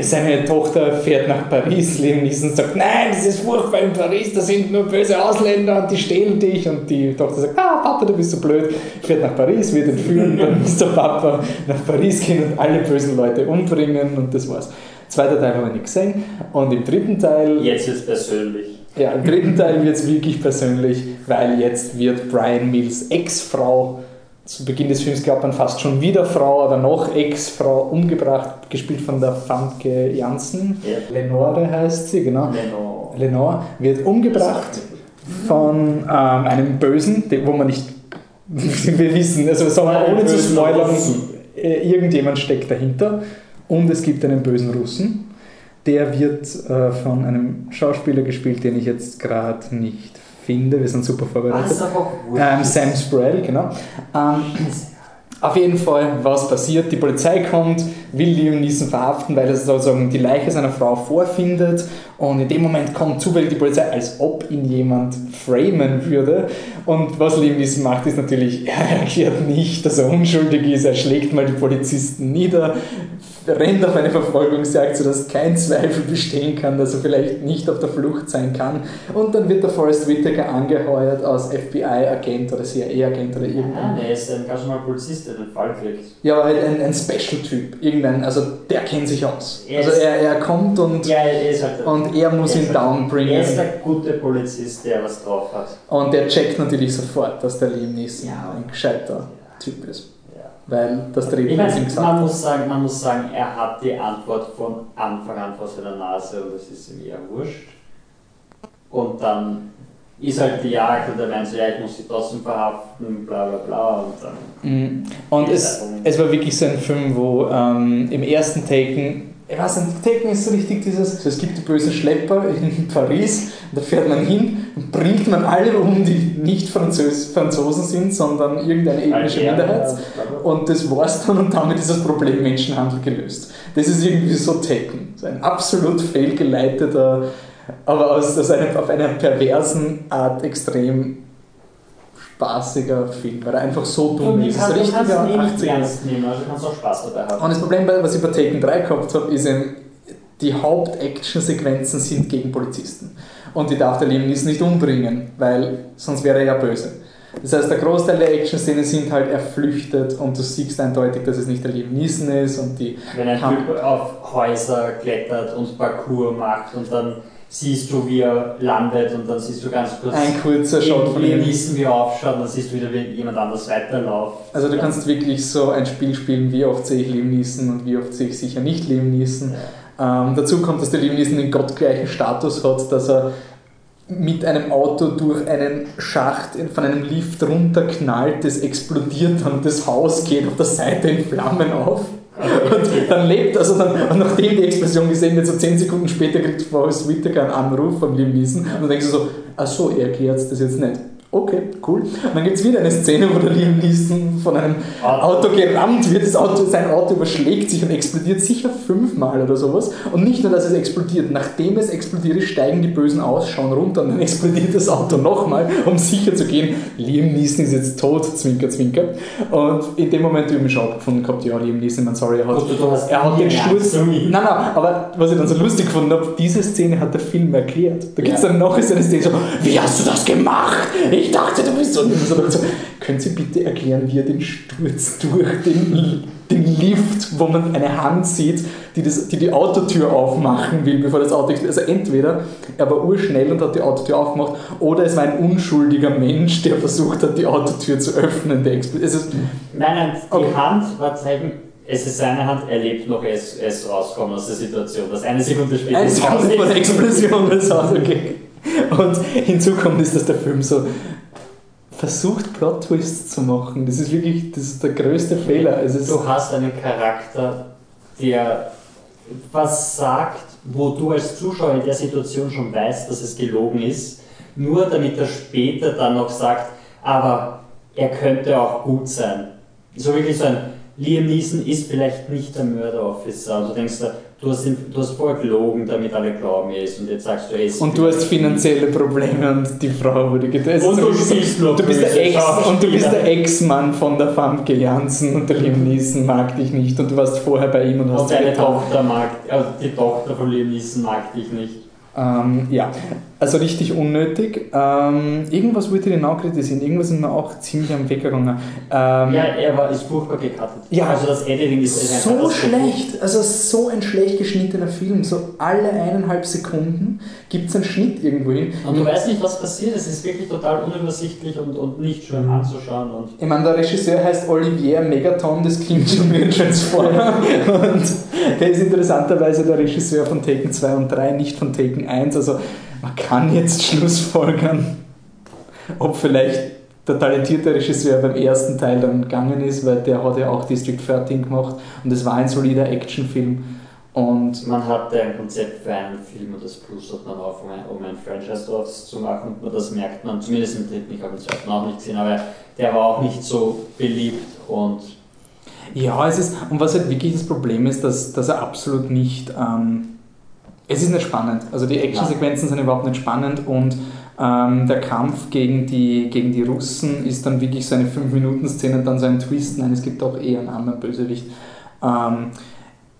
seine Tochter fährt nach Paris, Liam Neeson sagt, nein, das ist furchtbar in Paris, da sind nur böse Ausländer und die stehlen dich. Und die Tochter sagt, ah, Papa, du bist so blöd. Fährt nach Paris, wird entführen, dann muss der Papa nach Paris gehen und alle bösen Leute umbringen und das war's. Zweiter Teil haben wir nicht gesehen. Und im dritten Teil... Jetzt ist es persönlich. Ja, im dritten Teil wird es wirklich persönlich, weil jetzt wird Brian Mills Ex-Frau zu Beginn des Films glaubt man fast schon wieder Frau, aber noch Ex-Frau umgebracht, gespielt von der Famke Janssen. Ja. Lenore heißt sie, genau. Lenore. Lenore wird umgebracht von ähm, einem Bösen, wo man nicht, wir wissen, also sagen wir ohne zu spoilern, Russen. äh, irgendjemand steckt dahinter und es gibt einen bösen Russen. Der wird äh, von einem Schauspieler gespielt, den ich jetzt gerade nicht finde. Wir sind super vorbereitet. ist aber wurscht. Ähm, Sam Sproul, genau. Ähm, auf jeden Fall, was passiert? Die Polizei kommt, will Liam Neeson verhaften, weil er sozusagen die Leiche seiner Frau vorfindet. Und in dem Moment kommt zufällig die Polizei, als ob ihn jemand framen würde. Und was Liam Neeson macht, ist natürlich, er erklärt nicht, dass er unschuldig ist. Er schlägt mal die Polizisten nieder, rennt auf eine Verfolgungsjagd, sodass kein Zweifel bestehen kann, dass er vielleicht nicht auf der Flucht sein kann. Und dann wird der Forrest Whitaker angeheuert als FBI-Agent oder CIA-Agent oder Ah, irgendein. der ist ein ganz normaler Polizist, der den Fall kriegt. Ja, aber halt ein, ein Special-Typ. Irgendein, also der kennt sich aus. Er Also er, er kommt und, Ja, er halt der, und er muss er ihn halt- downbringen. Er ist der gute Polizist, der was drauf hat. Und der checkt natürlich sofort, dass der Liam Neeson Ja. ein gescheiter Typ ist. Weil das Ich Drehbuch meine, ihm gesagt man hat. muss, sagen, man muss sagen, er hat die Antwort von Anfang an vor seiner Nase und es ist ihm eher wurscht. Und dann ist halt die Jagd und er meint so, ja, ich muss sie trotzdem verhaften, bla bla bla. Und dann Mhm. Und es, es war wirklich so ein Film, wo ähm, im ersten Taken, ich weiß nicht, Taken ist so richtig dieses, so es gibt die bösen Schlepper in Paris, da fährt man hin und bringt man alle um, die nicht Französ Franzosen sind, sondern irgendeine ethnische Minderheit. Und das war's dann und damit ist das Problem Menschenhandel gelöst. Das ist irgendwie so Taken. So ein absolut fehlgeleiteter, aber aus, aus einem, auf einer perversen Art extrem spaßiger Film, weil er einfach so dumm Du ist. Es ist richtiger ihn eh nicht 80er. ernst nehmen, also du kannst auch Spaß dabei haben. Und das Problem, was ich bei Taken 3 gehabt habe, ist eben, die Haupt-Action-Sequenzen sind gegen Polizisten. Und die darf der Neeson nicht umbringen, weil sonst wäre er ja böse. Das heißt, der Großteil der Action-Szenen sind halt, er flüchtet und du siehst eindeutig, dass es nicht der Neeson ist und die Wenn ein Typ auf Häuser klettert und Parkour macht und dann siehst du, wie er landet und dann siehst du ganz kurz ein kurzer Shot von wie ihm. Neeson wie er aufschaut und dann siehst du wieder, wie jemand anders weiterläuft. Also du kannst wirklich so ein Spiel spielen, wie oft sehe ich Liam Neeson und wie oft sehe ich sicher nicht Liam Neeson. Ähm, dazu kommt, dass der Liam Neeson den gottgleichen Status hat, dass er mit einem Auto durch einen Schacht von einem Lift runterknallt, das explodiert dann, das Haus geht auf der Seite in Flammen auf. Und dann lebt, also dann, und nachdem die Explosion gesehen wird, so 10 Sekunden später kriegt Forrest Whitaker einen Anruf von Liam Neeson und dann denkst du so, ach so, er erklärt das jetzt nicht. Okay, cool. Und dann gibt es wieder eine Szene, wo der Liam Neeson von einem Auto gerammt wird, das Auto, sein Auto überschlägt sich und explodiert sicher fünfmal oder sowas. Und nicht nur, dass es explodiert, nachdem es explodiert, steigen die Bösen aus, schauen runter und dann explodiert das Auto nochmal, um sicher zu gehen, Liam Neeson ist jetzt tot, zwinker, zwinker. Und in dem Moment habe ich mich schon abgefunden gehabt, ja, Liam Neeson, man sorry, er hat, er hat den zu Nein, nein, aber was ich dann so lustig gefunden habe, diese Szene hat der Film erklärt. Da gibt es dann noch eine Szene so, wie hast du das gemacht? Ich dachte, du bist so. So, können Sie bitte erklären, wie er den Sturz durch den, den Lift, wo man eine Hand sieht, die, das, die die Autotür aufmachen will, bevor das Auto explodiert. Also entweder er war urschnell und hat die Autotür aufgemacht, oder es war ein unschuldiger Mensch, der versucht hat, die Autotür zu öffnen. Der explodiert. Es Nein, nein, die Okay. Hand war zeigen, es ist seine Hand, er lebt noch, er ist, er ist rausgekommen aus der Situation. Das eine Sekunde später Eine Sekunde vor der Explosion des Autos, okay. Und hinzu kommt ist, dass der Film so versucht, Plot-Twists zu machen. Das ist wirklich das ist der größte Fehler. Ist, Du hast einen Charakter, der was sagt, wo du als Zuschauer in der Situation schon weißt, dass es gelogen ist, nur damit er später dann noch sagt, aber er könnte auch gut sein. So wirklich so ein, Liam Neeson ist vielleicht nicht der Mörderofficer. Also denkst, du hast, ihn, du hast vorher gelogen, damit alle glauben, er ist. Und jetzt sagst du, er ist. Und du hast finanzielle Probleme und die Frau wurde getötet. Und du Also, spielst noch du bist der Ex und du bist der. Ex-Mann von der Famke Janssen und der Liam Neeson mag dich nicht und du warst vorher bei ihm und hast Und deine getan. Tochter mag, also die Tochter von Liam Neeson mag dich nicht. Ähm, ja, also richtig unnötig. Ähm, irgendwas wollte ich genau kritisieren, irgendwas ist mir auch ziemlich am Weg gegangen. Ähm, Ja, er war, ist furchtbar gecuttet. Ja. Also das Editing ist, so schlecht, also so ein schlecht geschnittener Film. So alle eineinhalb Sekunden gibt es einen Schnitt irgendwo hin. Und du weißt nicht, was passiert. Es ist wirklich total unübersichtlich und, und nicht schön anzuschauen. Und Ich meine, der Regisseur heißt Olivier Megaton, das klingt schon wie ein Transformer. Und der ist interessanterweise der Regisseur von Taken 2 und 3, nicht von Taken 1. Also man kann jetzt schlussfolgern, ob vielleicht der talentierte Regisseur beim ersten Teil dann gegangen ist, weil der hat ja auch District 13 gemacht und es war ein solider Actionfilm. Und man hatte ein Konzept für einen Film und das Plus hat man auf, um ein, um ein Franchise daraus zu machen. Und das merkt man, zumindest im dritten, ich habe den zweiten auch nicht gesehen, aber der war auch nicht so beliebt und Ja, es ist, und was halt wirklich das Problem ist, dass, dass er absolut nicht, ähm, es ist nicht spannend. Also die Actionsequenzen sind überhaupt nicht spannend und ähm, der Kampf gegen die, gegen die Russen ist dann wirklich so eine 5-Minuten-Szene und dann so ein Twist. Nein, es gibt auch eher einen anderen Bösewicht. Ähm,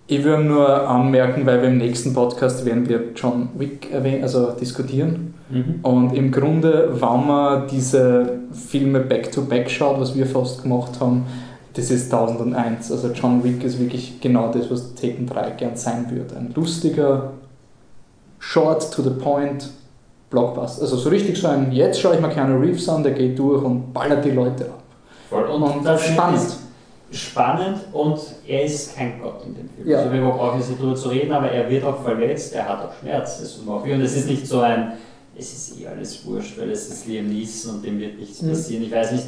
ich würde nur anmerken, weil wir im nächsten Podcast werden wir John Wick erwähnen, also diskutieren. Und im Grunde, wenn man diese Filme back-to-back schaut, was wir fast gemacht haben, das ist 1001. Also John Wick ist wirklich genau das, was Taken 3 gern sein wird. Ein lustiger, short to the point Blockbuster. Also so richtig so ein, jetzt schaue ich mal Keanu Reeves an, der geht durch und ballert die Leute ab. voll. Und, Und das spannend. ist spannend und er ist kein Gott in dem Film. Ja. Also wir brauchen jetzt nicht darüber zu reden, aber er wird auch verletzt, er hat auch Schmerz. Das ist Und es ist nicht so ein, es ist eh alles wurscht, weil es ist Liam Neeson und dem wird nichts Mhm. passieren. Ich weiß nicht,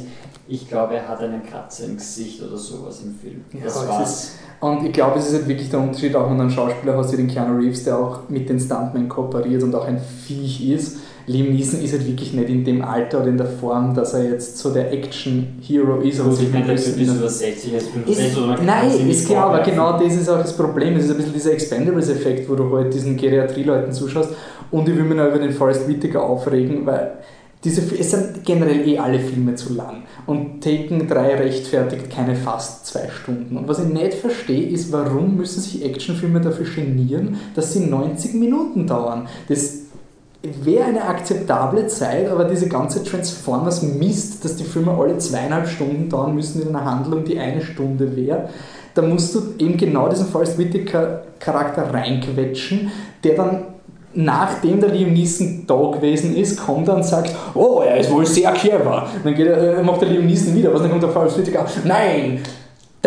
ich glaube, er hat einen Kratzer im Gesicht oder sowas im Film. Ja, das war's. ist- Und ich glaube, es ist halt wirklich der Unterschied, auch wenn du einen Schauspieler hast wie den Keanu Reeves, der auch mit den Stuntmen kooperiert und auch ein Viech ist. Liam Neeson ist halt wirklich nicht in dem Alter oder in der Form, dass er jetzt so der Action-Hero ist. sich ich meine, der Typ ist über 60, er ist 65 Ist, oder nein, ist klar, aber vorwerfen. genau das ist auch das Problem. Es ist ein bisschen dieser Expendables-Effekt, wo du halt diesen Geriatrie-Leuten zuschaust. Und ich will mich noch über den Forrest Whitaker aufregen, weil diese, es sind generell eh alle Filme zu lang. Und Taken 3 rechtfertigt keine fast zwei Stunden. Und was ich nicht verstehe, ist, warum müssen sich Actionfilme dafür genieren, dass sie 90 Minuten dauern. Das wäre eine akzeptable Zeit, aber diese ganze Transformers-Mist, dass die Filme alle zweieinhalb Stunden dauern müssen in einer Handlung, die eine Stunde wäre, da musst du eben genau diesen Forrest Whitaker-Charakter reinquetschen, der dann nachdem der Liam Neeson da gewesen ist, kommt er und sagt, oh, er ist wohl sehr clever. Dann geht er, äh, macht der Liam Neeson wieder was, dann kommt der Forrest Whitaker, nein,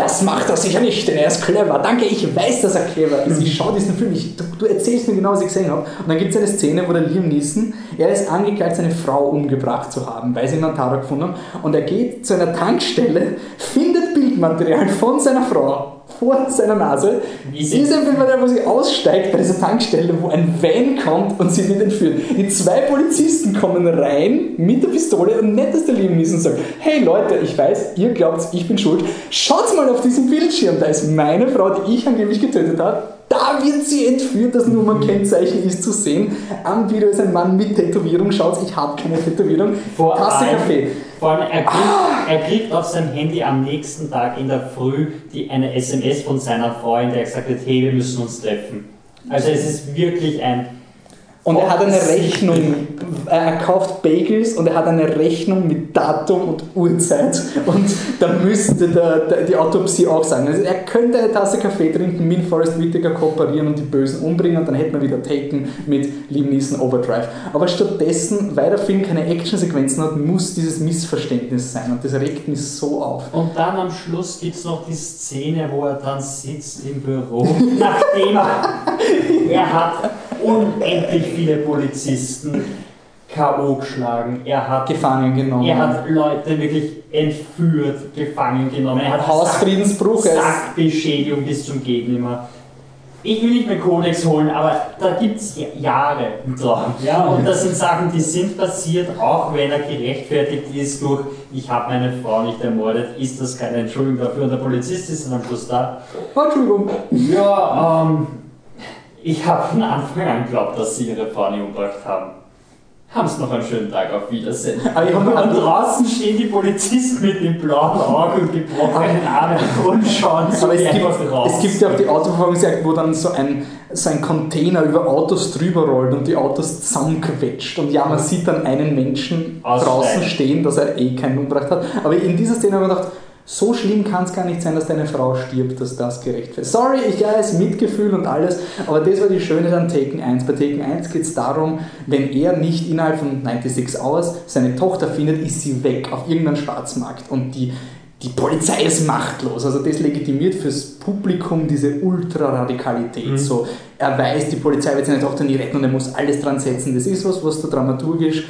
das macht er sicher nicht, denn er ist clever. Danke, ich weiß, dass er clever ist. Ich schaue diesen Film, ich, du, du erzählst mir genau, was ich gesehen habe. Und dann gibt es eine Szene, wo der Liam Neeson, er ist angeklagt, seine Frau umgebracht zu haben, weil sie ihn an Tatort gefunden haben. Und er geht zu einer Tankstelle, findet Bildmaterial von seiner Frau vor seiner Nase, Wie sie- ist ein Bildmaterial, wo sie aussteigt bei dieser Tankstelle, wo ein Van kommt und sie wird entführt. Die zwei Polizisten kommen rein mit der Pistole und nicht, dass der Liam Neeson sagt, hey Leute, ich weiß, ihr glaubt, ich bin schuld, schaut mal auf diesen Bildschirm, da ist meine Frau, die ich angeblich getötet habe, da wird sie entführt, das Nummernkennzeichen ist zu sehen. Am Video ist ein Mann mit Tätowierung, schaut, ich habe keine Tätowierung. Vor Tasse Kaffee. Vor allem, er kriegt, er kriegt auf sein Handy am nächsten Tag in der Früh die, eine SMS von seiner Frau, in der gesagt wird, hey, wir müssen uns treffen. Also es ist wirklich ein... Und er hat eine Rechnung, er kauft Bagels und er hat eine Rechnung mit Datum und Uhrzeit. Und da müsste der, der, die Autopsie auch sagen. Also er könnte eine Tasse Kaffee trinken, mit Forrest Whitaker kooperieren und die Bösen umbringen und dann hätten wir wieder Taken mit Liam Neeson Overdrive. Aber stattdessen, weil der Film keine Actionsequenzen hat, muss dieses Missverständnis sein und das regt mich so auf. Und dann am Schluss gibt es noch die Szene, wo er dann sitzt im Büro, nachdem er hat unendlich viele Polizisten K.O. geschlagen. Er hat, Gefangen genommen. er hat Leute wirklich entführt, gefangen genommen. Er hat Hausfriedensbruch. Sachbeschädigung bis zum Gegnimmer. ich will nicht mehr Kodex holen, aber da gibt es Jahre drauf. Ja? Und das sind Sachen, die sind passiert, auch wenn er gerechtfertigt ist durch, ich habe meine Frau nicht ermordet, ist das keine Entschuldigung dafür. Und der Polizist ist dann am Schluss da. Entschuldigung. Ja, ähm, ich habe von Anfang an geglaubt, dass sie ihre nicht umgebracht haben. Haben Sie noch einen schönen Tag, auf Wiedersehen. Aber hab noch- und draußen stehen die Polizisten mit dem blauen Auge und gebrochenen Armen und schauen so Aber es gibt, raus. es gibt ja auch die Autoverfolgungsjagd, wo dann so ein, so ein Container über Autos drüber rollt und die Autos zusammenquetscht. Und ja, man sieht dann einen Menschen Aussteigen. draußen stehen, dass er eh keinen umgebracht hat. Aber in dieser Szene habe ich mir gedacht, so schlimm kann es gar nicht sein, dass deine Frau stirbt, dass das gerecht wird. Sorry, ich weiß, Mitgefühl und alles, aber das war die Schöne an Taken 1. Bei Taken 1 geht es darum, wenn er nicht innerhalb von 96 Hours seine Tochter findet, ist sie weg auf irgendeinem Schwarzmarkt und die, die Polizei ist machtlos. Also das legitimiert fürs Publikum diese Ultraradikalität. So, er weiß, die Polizei wird seine Tochter nie retten und er muss alles dran setzen. Das ist was, was du dramaturgisch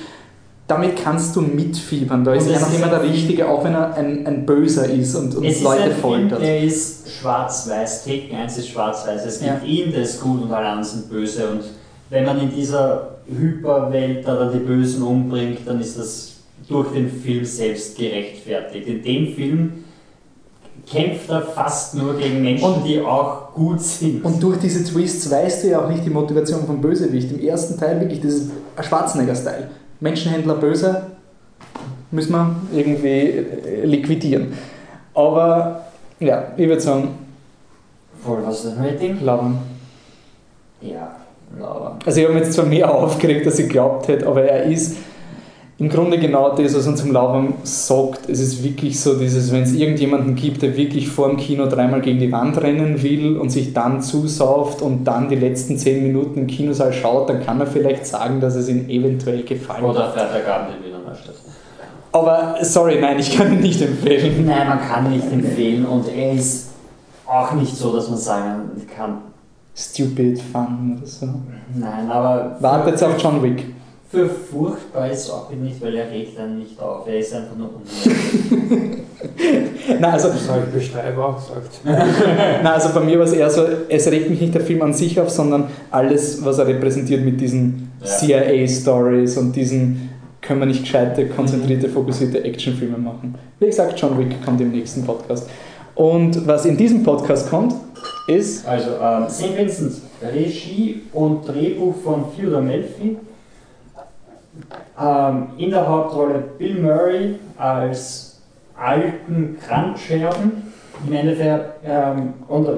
damit kannst du mitfiebern. Da ist Und er noch ist immer ein der Richtige, auch wenn er ein, ein Böser ist und, und Es ist Leute ein Film, foltert. der ist schwarz-weiß, Taken 1 ist schwarz-weiß. Es gibt Ja. ihn, der ist gut und alle anderen sind böse. Und wenn man in dieser Hyperwelt da dann die Bösen umbringt, dann ist das durch den Film selbst gerechtfertigt. In dem Film kämpft er fast nur gegen Menschen, Und- die auch gut sind. Und durch diese Twists weißt du ja auch nicht die Motivation vom Bösewicht. Im ersten Teil wirklich dieses Schwarzenegger-Style. Menschenhändler böse, müssen wir irgendwie äh, liquidieren. Aber ja, ich würde sagen, Voll, was ist das Rating? Lauern. Ja, aber. Also ich habe mich jetzt zwar mehr aufgeregt, als ich glaubt hätte, aber er ist im Grunde genau das, was uns zum Laufen sagt. Es ist wirklich so dieses, wenn es irgendjemanden gibt, der wirklich vor dem Kino dreimal gegen die Wand rennen will und sich dann zusauft und dann die letzten zehn Minuten im Kinosaal schaut, dann kann er vielleicht sagen, dass es ihm eventuell gefallen Oder hat. Freitagabend in Wiener Neustadt. Aber sorry, nein, ich kann ihn nicht empfehlen. Nein, man kann nicht empfehlen und er ist auch nicht so, dass man sagen kann, Stupid Fun oder so. nein, aber Wartet auf John Wick. Für furchtbar ist es auch nicht, weil er regt dann nicht auf, er ist einfach nur unruhig. Nein, also Das habe ich Bestreiber auch gesagt. Na, also bei mir war es eher so, es regt mich nicht der Film an sich auf, sondern alles, was er repräsentiert mit diesen Ja. CIA-Stories und diesen können wir nicht gescheite, konzentrierte, fokussierte Actionfilme machen. Wie gesagt, John Wick kommt im nächsten Podcast. Und was in diesem Podcast kommt, ist Also, ähm, St. Vincent, Regie und Drehbuch von Theodore Melfi. Ähm, in der Hauptrolle Bill Murray als alten Krankscherben. Im Endeffekt, ähm, und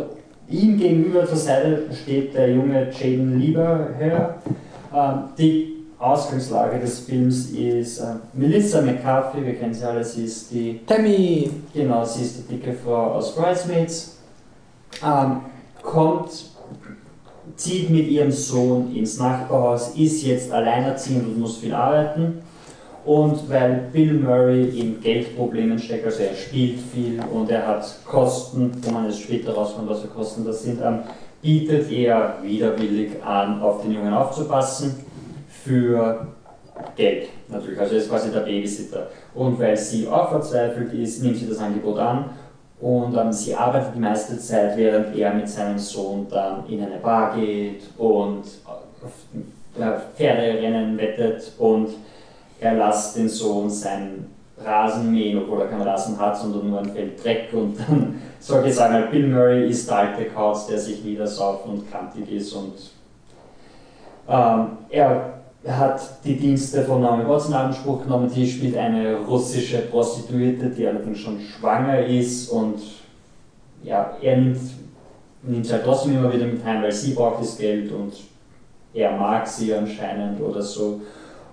ihm gegenüber zur Seite steht der junge Jaden Lieberherr. Ähm, die Ausgangslage des Films ist äh, Melissa McCarthy, wir kennen sie alle, sie ist die Tammy. Genau, sie ist die dicke Frau aus Bridesmaids. Ähm, kommt, zieht mit ihrem Sohn ins Nachbarhaus, ist jetzt alleinerziehend und muss viel arbeiten. Und weil Bill Murray in Geldproblemen steckt, also er spielt viel und er hat Kosten, wo man jetzt später rauskommt, was für Kosten das sind, ähm, bietet er widerwillig an, auf den Jungen aufzupassen für Geld natürlich. Also er ist quasi der Babysitter. Und weil sie auch verzweifelt ist, nimmt sie das Angebot an und ähm, sie arbeitet die meiste Zeit, während er mit seinem Sohn dann in eine Bar geht und auf äh, Pferderennen wettet und er lässt den Sohn seinen Rasen mähen, obwohl er keinen Rasen hat, sondern nur ein Feld Dreck und dann solche Sachen. Halt, Bill Murray ist der alte Kauz, der sich niedersauft und kantig ist und ähm, er hat die Dienste von Naomi Watson in Anspruch genommen. Die spielt eine russische Prostituierte, die allerdings schon schwanger ist und ja, er nimmt, nimmt sie halt trotzdem immer wieder mit heim, weil sie braucht das Geld und er mag sie anscheinend oder so.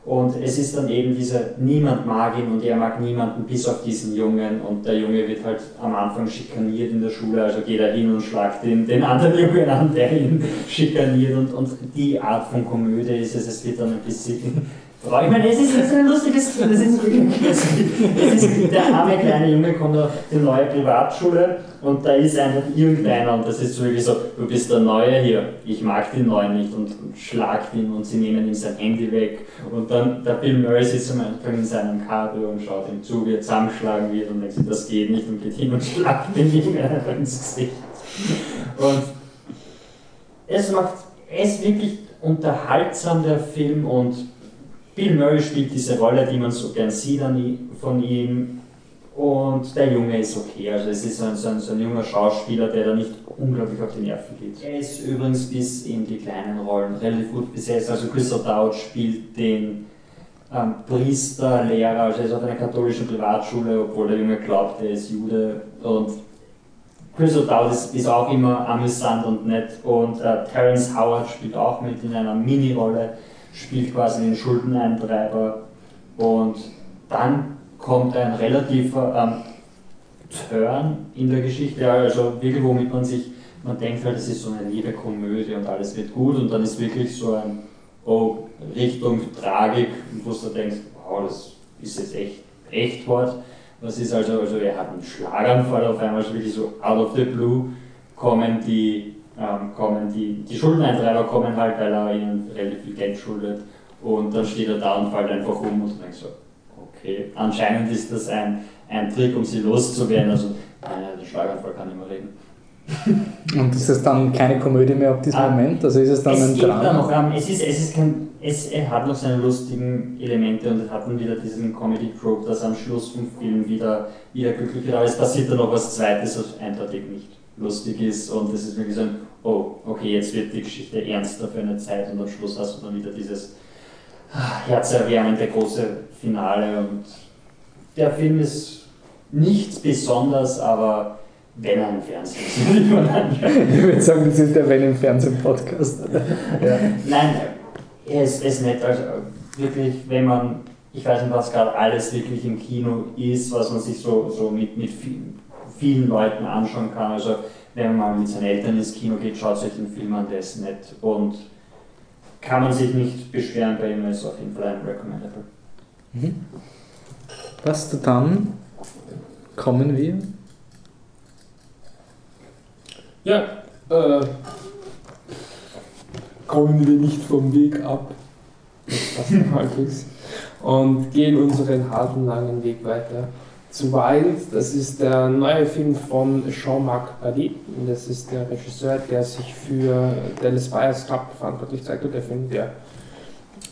Und es ist dann eben diese, niemand mag ihn und er mag niemanden bis auf diesen Jungen. Und der Junge wird halt am Anfang schikaniert in der Schule, also geht er hin und schlagt den, den anderen Jungen an, der ihn schikaniert. Und, und die Art von Komödie ist es, es wird dann ein bisschen Aber ich meine, es ist, ist ein lustiges. Es ist, es ist, der arme kleine Junge kommt auf die neue Privatschule und da ist einfach irgendeiner und das ist wirklich so, du bist der Neue hier, ich mag den Neuen nicht und, und schlagt ihn und sie nehmen ihm sein Handy weg und dann der Bill Murray sitzt am Anfang in seinem Cabrio und schaut ihm zu, wie er zusammenschlagen wird und denkt das geht nicht und geht hin und schlagt den Jungen einfach ins Gesicht. Und es macht, es wirklich unterhaltsam, der Film, und Bill Murray spielt diese Rolle, die man so gern sieht von ihm. Und der Junge ist okay, also es ist so ein, so ein, so ein junger Schauspieler, der da nicht unglaublich auf die Nerven geht. Er ist übrigens bis in die kleinen Rollen relativ gut besetzt, also Chris O'Dowd spielt den ähm, Priester, Lehrer, also er ist auf einer katholischen Privatschule, obwohl der Junge glaubt, er ist Jude. Und Chris O'Dowd ist, ist, auch immer amüsant und nett. Und äh, Terence Howard spielt auch mit in einer Mini-Rolle, spielt quasi den Schuldeneintreiber und dann kommt ein relativer ähm, Turn in der Geschichte, also wirklich womit man sich, man denkt halt, es ist so eine liebe Komödie und alles wird gut und dann ist wirklich so ein oh, Richtung Tragik, wo du denkst, wow, das ist jetzt echt, echt hart. Was ist also, also er hat einen Schlaganfall auf einmal, so wirklich so out of the blue kommen die, ähm, kommen die, die Schuldeneintreiber kommen halt, weil er ihnen relativ viel Geld schuldet und dann steht er da und fällt einfach um und denkt so, okay, anscheinend ist das ein, ein Trick, um sie loszuwerden, also nein, der Schlaganfall kann nicht mehr reden. Und ist es dann keine Komödie mehr ab diesem ah, Moment? Also ist es dann es ein Drama? Noch, um, es, ist, es, ist kein, es hat noch seine lustigen Elemente und hat dann wieder diesen Comedy Trope, dass am Schluss vom Film wieder, wieder glücklich wird. Aber es passiert dann noch was Zweites, was eindeutig nicht lustig ist und es ist wirklich so ein, oh, okay, jetzt wird die Geschichte ernster für eine Zeit und am Schluss hast du dann wieder dieses ah, herzerwärmende große Finale und der Film ist nichts besonders, aber wenn im Fernsehen ist. ich würde sagen, das ist der Wenn im Fernsehen Podcast. ja. Nein, er ist, nett. Also wirklich, wenn man, ich weiß nicht, was gerade alles wirklich im Kino ist, was man sich so, so mit, mit vielen Leuten anschauen kann. Also wenn man mal mit seinen Eltern ins Kino geht, schaut sich den Film an, der ist nett. Und kann man sich nicht beschweren bei ihm, ist auf jeden Fall ein Recommendable. Mhm. Was dann kommen wir ja, äh, kommen wir nicht vom Weg ab. halbwegs. Und gehen unseren harten, langen Weg weiter. Zu Wild, das ist der neue Film von Jean-Marc Badi. Das ist der Regisseur, der sich für Dallas Buyers Club verantwortlich zeigt und der Film, der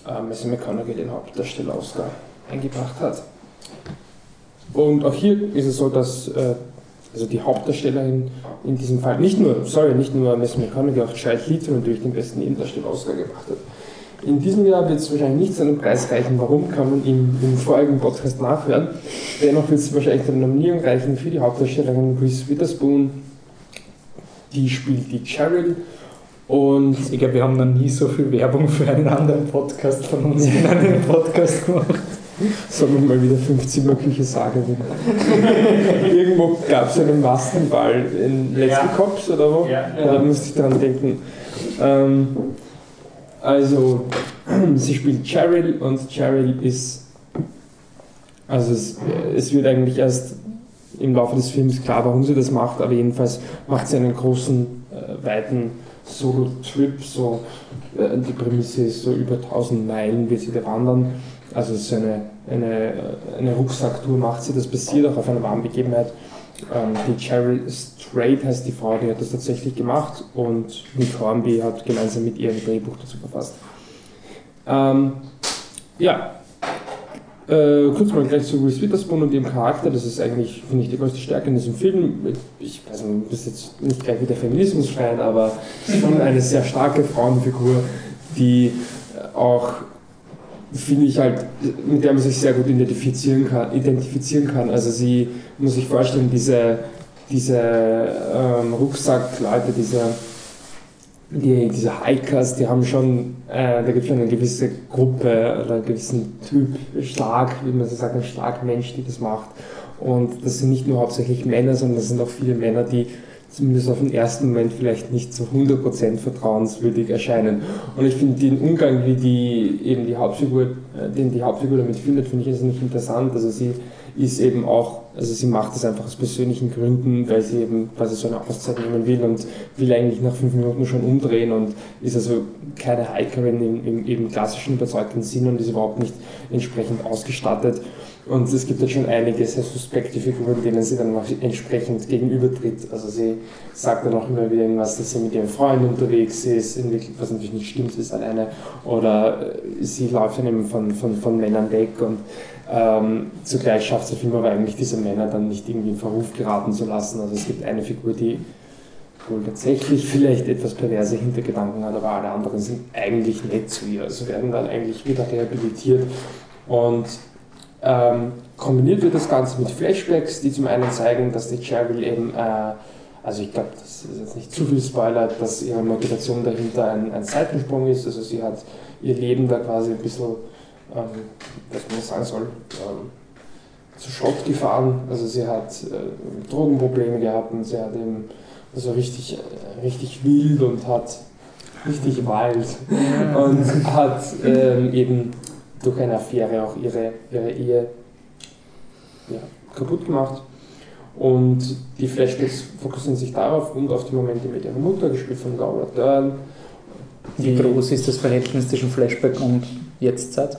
äh, Messi McConaughey den Hauptdarsteller Oscar eingebracht hat. Und auch hier ist es so, dass äh, also die Hauptdarstellerin in diesem Fall, nicht nur, sorry, nicht nur Messi McConaughey, auch Child Heaton natürlich den besten Nebendarsteller Oscar gebracht hat. In diesem Jahr wird es wahrscheinlich nicht seinen Preis reichen. Warum, kann man im, im vorigen Podcast nachhören. Dennoch wird es wahrscheinlich eine Nominierung reichen für die Hauptdarstellerin Reese Witherspoon. Die spielt die Cheryl. Und ich glaube, wir haben noch nie so viel Werbung für einen anderen Podcast von uns in einem Podcast gemacht. Sollen wir mal wieder 50 mögliche sagen. Irgendwo gab es einen Maskenball in Letzte Cops oder wo? Ja, ja. Da musste ich dran denken. Ähm, also, sie spielt Cheryl und Cheryl ist. Also, es, es wird eigentlich erst im Laufe des Films klar, warum sie das macht, aber jedenfalls macht sie einen großen, äh, weiten Solo-Trip. So, äh, die Prämisse ist so über 1000 Meilen wird sie da wandern also so eine, eine, eine Rucksacktour macht sie, das basiert auch auf einer wahren Begebenheit. Ähm, die Cheryl Strait heißt die Frau, die hat das tatsächlich gemacht und Nick Hornby hat gemeinsam mit ihr ein Drehbuch dazu verfasst. Ähm, ja, äh, kurz mal gleich zu Reese Witherspoon und ihrem Charakter. Das ist eigentlich, finde ich, die größte Stärke in diesem Film. Ich weiß nicht, das ist jetzt nicht gleich wieder Feminismus schreien, aber es ist schon eine sehr starke Frauenfigur, die auch finde ich halt, mit der man sich sehr gut identifizieren kann. Identifizieren kann. Also sie muss sich vorstellen, diese, diese ähm, Rucksackleute, diese, die, diese Hikers, die haben schon, äh, da gibt es schon eine gewisse Gruppe oder einen gewissen Typ, stark, wie man so sagt, ein starker Mensch, die das macht. Und das sind nicht nur hauptsächlich Männer, sondern das sind auch viele Männer, die zumindest auf den ersten Moment vielleicht nicht zu 100% vertrauenswürdig erscheinen. Und ich finde den Umgang, wie die eben die Hauptfigur, äh, den die Hauptfigur damit findet, finde ich nicht interessant. Also sie ist eben auch, also sie macht das einfach aus persönlichen Gründen, weil sie eben quasi so eine Auszeit nehmen will und will eigentlich nach fünf Minuten schon umdrehen und ist also keine Hikerin im, im eben klassischen überzeugten Sinn und ist überhaupt nicht entsprechend ausgestattet. Und es gibt halt schon einige sehr suspekte Figuren, denen sie dann auch entsprechend gegenübertritt. Also sie sagt dann auch immer wieder irgendwas, dass sie mit ihrem Freund unterwegs ist, was natürlich nicht stimmt, sie ist alleine. Oder äh, sie läuft dann eben von, von, von Männern weg und ähm, zugleich schafft der Film aber eigentlich diese Männer dann nicht irgendwie in Verruf geraten zu lassen. Also es gibt eine Figur, die wohl tatsächlich vielleicht etwas perverse Hintergedanken hat, aber alle anderen sind eigentlich nett zu ihr. Also werden dann eigentlich wieder rehabilitiert und ähm, kombiniert wird das Ganze mit Flashbacks, die zum einen zeigen, dass die Cheryl eben, äh, also ich glaube, das ist jetzt nicht zu viel Spoiler, dass ihre Motivation dahinter ein, ein Seitensprung ist. Also sie hat ihr Leben da quasi ein bisschen, ähm, was man sagen soll, ähm, zu Schrott gefahren. Also sie hat äh, Drogenprobleme gehabt und sie hat eben also richtig, äh, richtig wild und hat richtig wild und hat ähm, eben durch eine Affäre auch ihre, ihre Ehe ja, kaputt gemacht. Und die Flashbacks fokussieren sich darauf und auf die Momente mit ihrer Mutter, gespielt von Laura Dern. Wie groß ist das Verhältnis zwischen Flashback und Jetztzeit?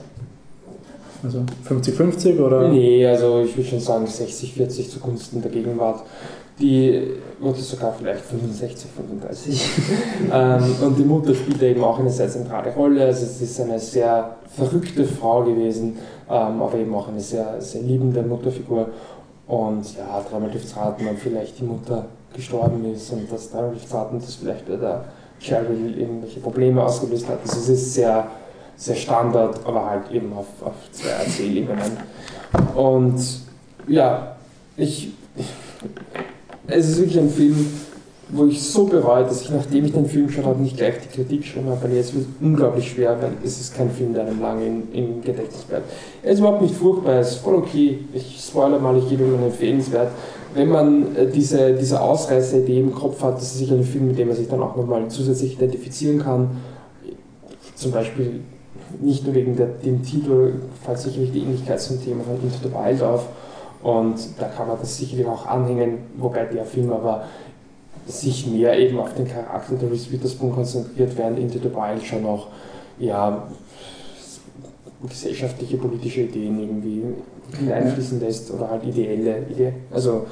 Also 50-50 oder? Nee, also ich würde schon sagen 60-40 zugunsten der Gegenwart. Die Mutter sogar vielleicht 65, 35. ähm, und die Mutter spielt eben auch eine sehr zentrale Rolle. Also es ist eine sehr verrückte Frau gewesen, ähm, aber eben auch eine sehr, sehr liebende Mutterfigur. Und ja, dreimal dürft raten, ob vielleicht die Mutter gestorben ist und dass dreimal dürft raten, dass vielleicht bei der Cheryl irgendwelche Probleme ausgelöst hat. Also es ist sehr, sehr Standard, aber halt eben auf, auf zwei Erzählebenen. Und ja, ich, es ist wirklich ein Film, wo ich so bereue, dass ich, nachdem ich den Film geschaut habe, nicht gleich die Kritik geschrieben habe, weil jetzt wird es unglaublich schwer, weil es ist kein Film, der einem lange im Gedächtnis bleibt. Er ist überhaupt nicht furchtbar, er ist voll okay. Ich spoilere mal, ich gebe ihm empfehlenswert. Wenn man äh, diese, diese Ausreißeridee im Kopf hat, das ist sicher ein Film, mit dem man sich dann auch nochmal zusätzlich identifizieren kann. Zum Beispiel nicht nur wegen der, dem Titel, fällt sicherlich die Ähnlichkeit zum Thema von Into the Wild auf. Und da kann man das sicherlich auch anhängen, wobei der Film aber sich mehr eben auf den Charakter der Reese Witherspoon konzentriert, während Into the Wild schon noch ja, gesellschaftliche, politische Ideen irgendwie einfließen lässt oder halt ideelle, Ide also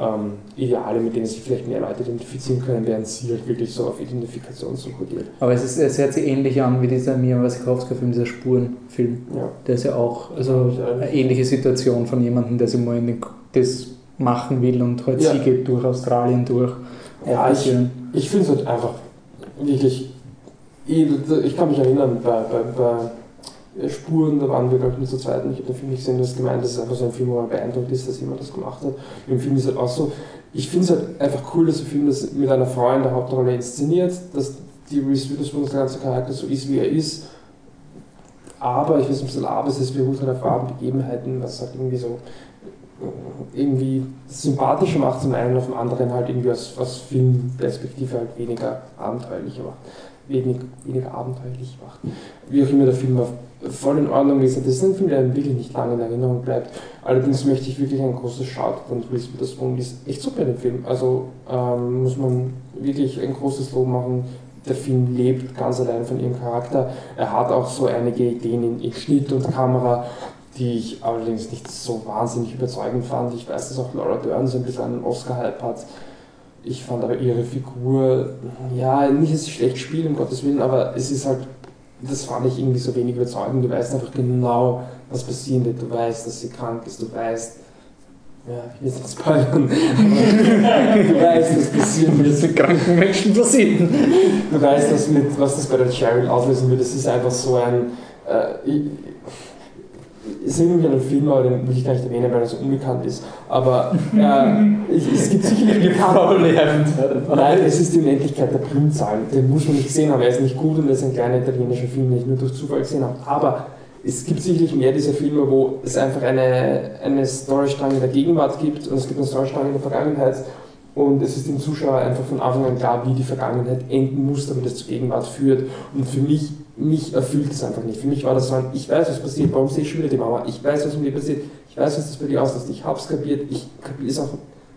ähm, Ideale, mit denen sich vielleicht mehr Leute identifizieren können, während sie halt wirklich so auf Identifikation so kodiert. Aber es, ist, es hört sich ähnlich an wie dieser Mia Wasikowska-Film, dieser Spurenfilm. Ja. Der ist ja auch also eine ähnliche Situation von jemandem, der sich mal in den, das machen will und halt Ja. sie geht durch Australien durch. Ja, ich, ich finde es halt einfach wirklich. Ich, ich kann mich erinnern, bei, bei, bei Spuren, da waren wir, glaube ich, nicht zu zweit. und Ich habe den Film nicht gesehen, du hast gemeint, das ist einfach so ein Film, wo man beeindruckt ist, dass jemand das gemacht hat. Im Film ist halt auch so. Ich finde es halt einfach cool, dass der Film das mit einer Frau in der Hauptrolle inszeniert, dass die Reese Witherspoon, der ganze Charakter so ist, wie er ist. Aber, ich weiß nicht, ob es aber es ist, beruht halt auf wahren Begebenheiten, was halt irgendwie so irgendwie sympathischer macht, zum einen auf dem anderen halt irgendwie aus, aus Filmperspektive halt weniger abenteuerlicher macht. Wenig, weniger abenteuerlich macht. Wie auch immer der Film war voll in Ordnung ist. Das ist ein Film, der einem wirklich nicht lange in Erinnerung bleibt. Allerdings möchte ich wirklich ein großes Shoutout an Reese Witherspoon. Die ist echt super in dem Film. Also ähm, muss man wirklich ein großes Lob machen. Der Film lebt ganz allein von ihrem Charakter. Er hat auch so einige Ideen in, in Schnitt und Kamera, die ich allerdings nicht so wahnsinnig überzeugend fand. Ich weiß, dass auch Laura Dern so ein bisschen einen Oscar-Hype hat. Ich fand aber ihre Figur, ja, nicht, dass sie schlecht spielt, um Gottes Willen, aber es ist halt, das fand ich irgendwie so wenig überzeugend. Du weißt einfach genau, was passieren wird. Du weißt, dass sie krank ist, du weißt, ja, ich will jetzt nicht spoilern, du weißt, was passieren wird. Das mit kranken Menschen passiert. Du weißt, was, mit, was das bei der Cheryl auslösen wird. Es ist einfach so ein. Äh, es ist irgendwie ein Film, aber den will ich gar nicht erwähnen, weil er so unbekannt ist. Aber äh, es gibt sicherlich bekannte. Nein, es ist die Unendlichkeit der Primzahlen. Den muss man nicht sehen haben. Er ist nicht gut und er ist ein kleiner italienischer Film, den ich nur durch Zufall gesehen habe. Aber es gibt sicherlich mehr dieser Filme, wo es einfach eine, eine Storystrang in der Gegenwart gibt und es gibt eine Storystrang in der Vergangenheit. Und es ist dem Zuschauer einfach von Anfang an klar, wie die Vergangenheit enden muss, damit es zur Gegenwart führt. Und für mich, mich erfüllt es einfach nicht. Für mich war das so ein, ich weiß, was passiert, warum sehe ich schon wieder die Mama? Ich weiß, was mit dir passiert, ich weiß, was das bei dir auslöst, ich hab's kapiert, ich kapiere es auch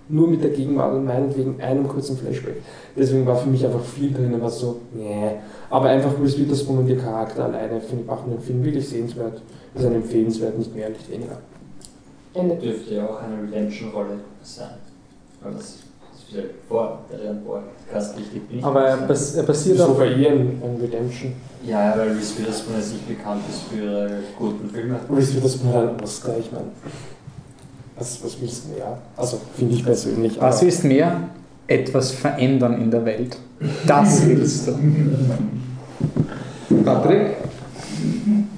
nur mit der Gegenwart und meinetwegen einem kurzen Flashback. Deswegen war für mich einfach viel drin, was so, nee. Aber einfach Reese Witherspoon und ihr Charakter alleine, finde ich, machen den Film wirklich sehenswert. Ist ein empfehlenswert, nicht mehr, nicht weniger. Ende. Dürfte ja auch eine Redemption-Rolle sein. Weil das wieder vor der Podcast wichtig bin. ich Aber er, nicht. bas er basiert So auf. bei ihr ein, ein Redemption. Ja, weil Reese Witherspoon jetzt nicht bekannt ist für ihre guten Filme. Reese Witherspoon hat einen Oscar, ich meine. Was, was willst du mehr? Also, finde ich persönlich. Was willst mehr? Etwas verändern in der Welt. Das willst du. Patrick?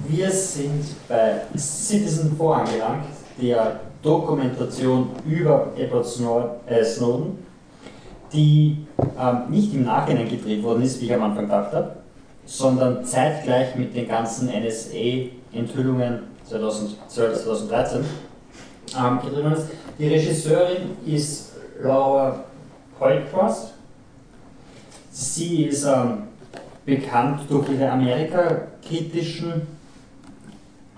Wir sind bei Citizen 4 angelangt, der Dokumentation über Edward äh, Snowden, die ähm, nicht im Nachhinein gedreht worden ist, wie ich am Anfang gedacht habe, sondern zeitgleich mit den ganzen NSA-Enthüllungen 2012, 2013 ähm, gedreht worden ist. Die Regisseurin ist Laura Poitras. Sie ist ähm, bekannt durch ihre Amerika-kritischen,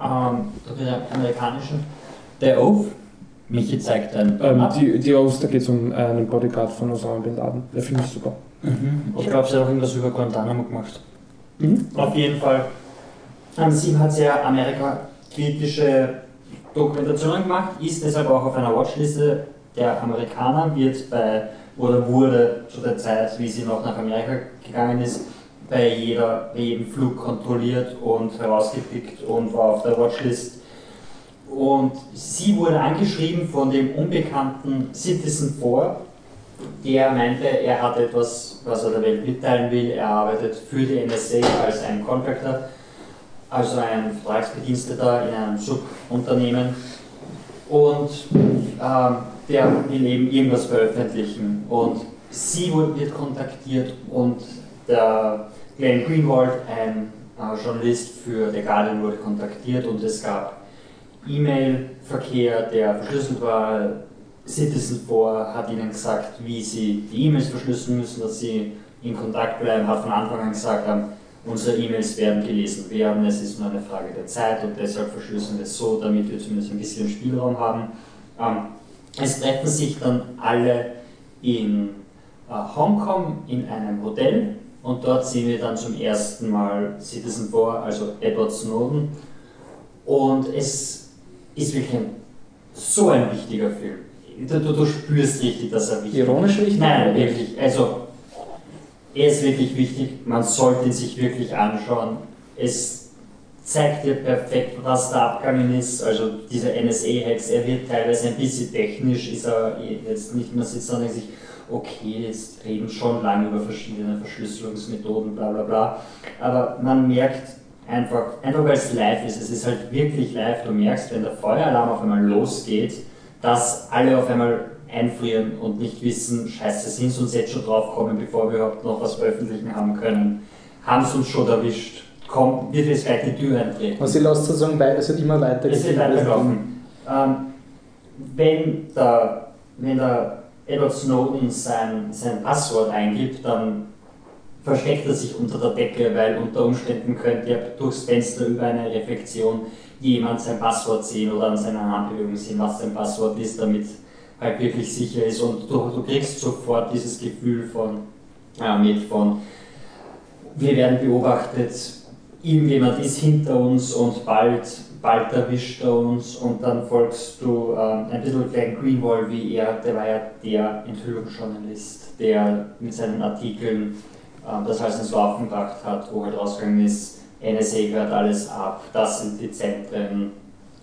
ähm, durch ihre amerikanischen The Oath. Michi zeigt ein Ähm, ab. die, die da geht es um einen Bodyguard von Osama Bin Laden. Der Film ist super. Mhm. Ich glaube, sie hat auch irgendwas über Guantanamo gemacht. Mhm. Auf jeden Fall. Ähm, sie hat sehr Amerika-kritische Dokumentationen gemacht, ist deshalb auch auf einer Watchliste der Amerikaner, wird bei, oder wurde zu der Zeit, wie sie noch nach Amerika gegangen ist, bei, jeder, bei jedem Flug kontrolliert und herausgepickt und war auf der Watchlist. Und sie wurde angeschrieben von dem unbekannten Citizen 4, der meinte, er hat etwas, was er der Welt mitteilen will. Er arbeitet für die NSA als ein Contractor, also ein Vertragsbediensteter in einem Subunternehmen. Und ähm, der will eben irgendwas veröffentlichen. Und sie wird kontaktiert und der Glenn Greenwald, ein äh, Journalist für The Guardian, wurde kontaktiert und es gab E-Mail-Verkehr, der verschlüsselt war. Citizen 4 hat ihnen gesagt, wie sie die E-Mails verschlüsseln müssen, dass sie in Kontakt bleiben, hat von Anfang an gesagt, ähm, unsere E-Mails werden gelesen werden, es ist nur eine Frage der Zeit und deshalb verschlüsseln wir es so, damit wir zumindest ein bisschen Spielraum haben. Ähm, es treffen sich dann alle in äh, Hongkong in einem Hotel und dort sehen wir dann zum ersten Mal Citizen 4, also Edward Snowden. Und es ist wirklich ein, so ein wichtiger Film. Du, du, du spürst richtig, dass er wichtig ist. Ironisch wichtig? Nein, wirklich. Also, er ist wirklich wichtig. Man sollte ihn sich wirklich anschauen. Es zeigt dir perfekt, was da abgegangen ist. Also, dieser NSA-Hex, er wird teilweise ein bisschen technisch, ist er jetzt nicht mehr sitzt denkt sich, okay, jetzt reden schon lange über verschiedene Verschlüsselungsmethoden, bla bla bla. Aber man merkt einfach, einfach weil es live ist, es ist halt wirklich live, du merkst, wenn der Feueralarm auf einmal losgeht, dass alle auf einmal einfrieren und nicht wissen, scheiße, sind sie uns jetzt schon draufkommen, bevor wir überhaupt noch was veröffentlichen haben können. Haben sie uns schon erwischt. Komm, wird jetzt gleich die Tür eintreten. Und sie lässt sozusagen weiter, es wird immer weiter Es wird weiterlaufen. Ähm, wenn, der, wenn der Edward Snowden sein, sein Passwort eingibt, dann versteckt er sich unter der Decke, weil unter Umständen könnte ja durchs Fenster über eine Reflexion jemand sein Passwort sehen oder an seiner Handbewegung sehen, was sein Passwort ist, damit halt wirklich sicher ist. Und du, du kriegst sofort dieses Gefühl von, äh, mit von, wir werden beobachtet, irgendjemand ist hinter uns und bald, bald erwischt er uns und dann folgst du ähm, ein bisschen Glenn Greenwald, wie er, der war ja der Enthüllungsjournalist, der mit seinen Artikeln das alles ins Laufen gebracht hat, wo halt rausgegangen ist, NSA hört alles ab, das sind die Zentren,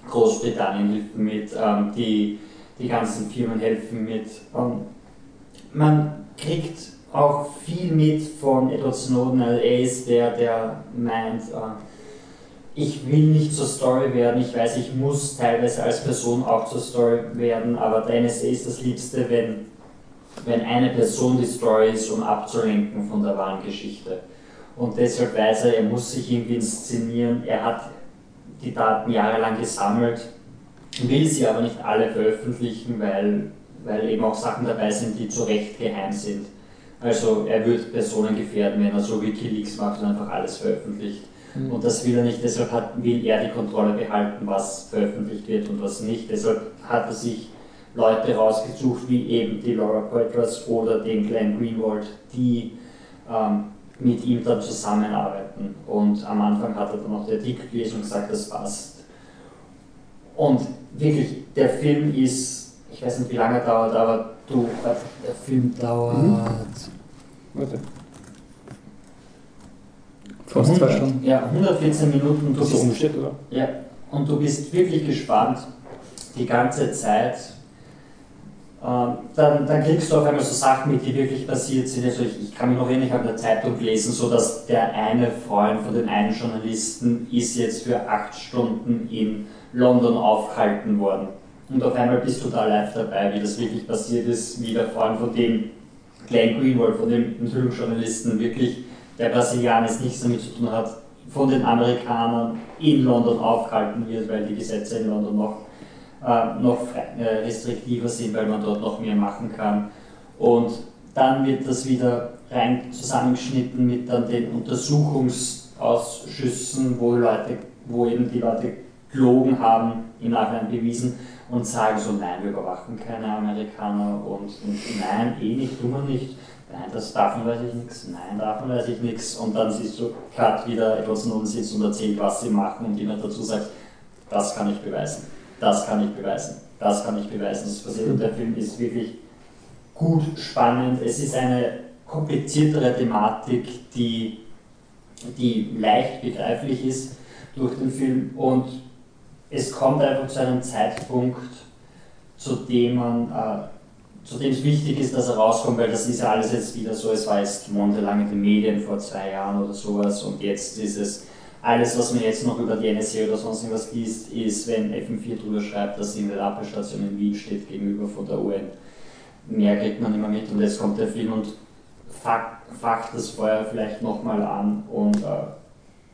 Großbritannien hilft mit, ähm, die, die ganzen Firmen helfen mit. Ähm, man kriegt auch viel mit von Edward Snowden, also er ist der, der meint, ich will nicht zur Story werden, ich weiß, ich muss teilweise als Person auch zur Story werden, aber der NSA ist das Liebste, wenn, wenn eine Person die Story ist, um abzulenken von der wahren Geschichte. Und deshalb weiß er, er muss sich irgendwie inszenieren, er hat die Daten jahrelang gesammelt, will sie aber nicht alle veröffentlichen, weil, weil eben auch Sachen dabei sind, die zu Recht geheim sind. Also er wird Personen gefährden, wenn er so Wikileaks macht und einfach alles veröffentlicht. Mhm. Und das will er nicht, deshalb hat, will er die Kontrolle behalten, was veröffentlicht wird und was nicht. Deshalb hat er sich Leute rausgesucht, wie eben die Laura Poitras oder den Glenn Greenwald, die ähm, mit ihm dann zusammenarbeiten. Und am Anfang hat er dann auch die Artikel gelesen und gesagt, das passt. und wirklich, der Film ist, ich weiß nicht wie lange er dauert, aber du, der Film dauert. Mhm. Warte. Fast zwei 100, Stunden. Ja, 114 Minuten. Du bist, oben steht, oder? ja, und du bist wirklich gespannt die ganze Zeit. Ähm, dann, dann kriegst du auf einmal so Sachen mit, die wirklich passiert sind. Also ich, ich kann mich noch erinnern, ich habe in der Zeitung gelesen, so dass der eine Freund von dem einen Journalisten ist jetzt für acht Stunden in London aufgehalten worden. Und auf einmal bist du da live dabei, wie das wirklich passiert ist, wie der Freund von dem Glenn Greenwald, von dem Enthüllungsjournalisten, wirklich, der Brasilianer nichts damit zu tun hat, von den Amerikanern in London aufgehalten wird, weil die Gesetze in London noch, äh, noch äh, restriktiver sind, weil man dort noch mehr machen kann. Und dann wird das wieder rein zusammengeschnitten mit dann den Untersuchungsausschüssen, wo, Leute, wo eben die Leute gelogen haben, im Nachhinein bewiesen und sagen so, nein, wir überwachen keine Amerikaner und, und nein, eh nicht, tun wir nicht. Nein, das davon weiß ich nichts, nein, davon weiß ich nichts. Und dann siehst du gerade wieder Edward Snowden sitzt und erzählt, was sie machen und jemand dazu sagt, das kann ich beweisen, das kann ich beweisen, das kann ich beweisen. Das passiert und der Film ist wirklich gut, spannend. Es ist eine kompliziertere Thematik, die, die leicht begreiflich ist durch den Film und es kommt einfach zu einem Zeitpunkt, zu dem man äh, zu dem es wichtig ist, dass er rauskommt, weil das ist ja alles jetzt wieder so, es war jetzt monatelang in den Medien vor zwei Jahren oder sowas und jetzt ist es, alles was man jetzt noch über die NSA oder sonst irgendwas liest, ist, wenn FM4 drüber schreibt, dass sie in der Abwehrstation in Wien steht gegenüber von der UN. Mehr kriegt man immer mit und jetzt kommt der Film und facht das Feuer vielleicht nochmal an und äh,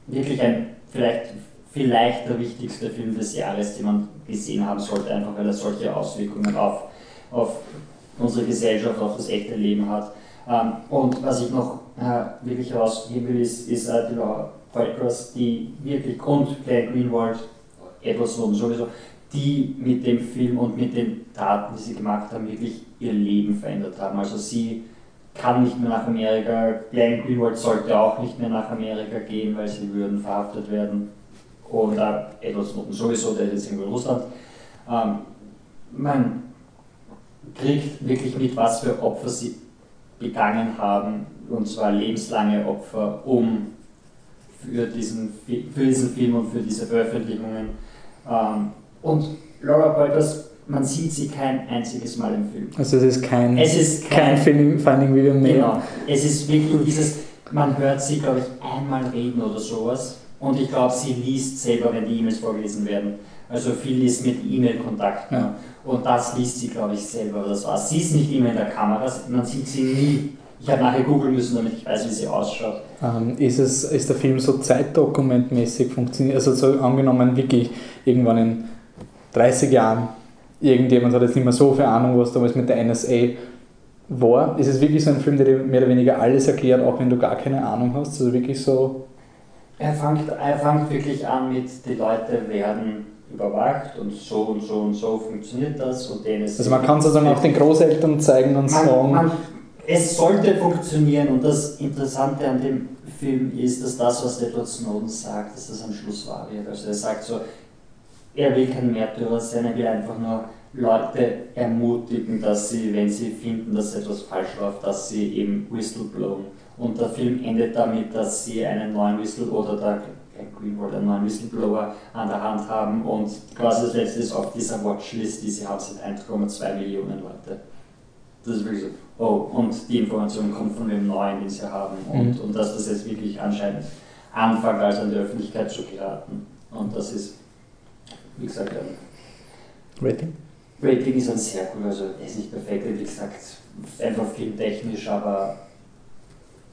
wirklich ein, vielleicht, vielleicht der wichtigste Film des Jahres, den man gesehen haben sollte, einfach weil er solche Auswirkungen auf, auf unsere Gesellschaft, auf das echte Leben hat. Ähm, und was ich noch äh, wirklich herausheben will, ist, ist äh, die Laura die wirklich, und Claire Greenwald, Edward Snowden sowieso, die mit dem Film und mit den Taten, die sie gemacht haben, wirklich ihr Leben verändert haben. Also sie kann nicht mehr nach Amerika, Glenn Greenwald sollte auch nicht mehr nach Amerika gehen, weil sie würden verhaftet werden. Und äh, Edward Snowden sowieso, der ist jetzt in Russland. Ähm, man kriegt wirklich mit, was für Opfer sie begangen haben, und zwar lebenslange Opfer, um für diesen, für diesen Film und für diese Veröffentlichungen. Ähm, und Laura Poitras, man sieht sie kein einziges Mal im Film. Also es ist kein, Es ist kein kein, Film, Finding Video mehr. Genau. Es ist wirklich dieses, man hört sie, glaube ich, einmal reden oder sowas. Und ich glaube, sie liest selber, wenn die E-Mails vorgelesen werden. Also viel ist mit E-Mail-Kontakt. Ja. Und das liest sie, glaube ich, selber. aber Das war's. Sie ist nicht immer in der Kamera, man sieht sie nie. Ich habe nachher googeln müssen, damit ich weiß, wie sie ausschaut. Ähm, ist, es, ist der Film so zeitdokumentmäßig funktioniert? Also so angenommen wirklich irgendwann in 30 Jahren irgendjemand hat jetzt nicht mehr so viel Ahnung, was damals mit der NSA war. Ist es wirklich so ein Film, der dir mehr oder weniger alles erklärt, auch wenn du gar keine Ahnung hast? Also wirklich so, Er fängt, er fängt wirklich an mit, die Leute werden überwacht und so und so und so funktioniert das und denen ist also man kann sozusagen auch den Großeltern zeigen und man, sagen, man, es sollte funktionieren und das Interessante an dem Film ist, dass das, was Edward Snowden sagt, dass das am Schluss wahr wird. Also er sagt so, er will kein Märtyrer sein, er will einfach nur Leute ermutigen, dass sie, wenn sie finden, dass etwas falsch läuft, dass sie eben whistleblowen. Und der Film endet damit, dass sie einen neuen Whistleblower, oder der Greenwald einen neuen Whistleblower an der Hand haben und quasi das letzte ist auf dieser Watchlist, die sie haben, sind 1,2 Millionen Leute. Das ist wirklich so, oh, und die Information kommt von dem Neuen, den sie haben. Und, und dass das jetzt wirklich anscheinend anfängt, also an die Öffentlichkeit zu geraten. Und das ist, wie gesagt, ein Rating? Rating ist ein sehr gut, also er ist nicht perfekt, wie gesagt, einfach filmtechnisch, aber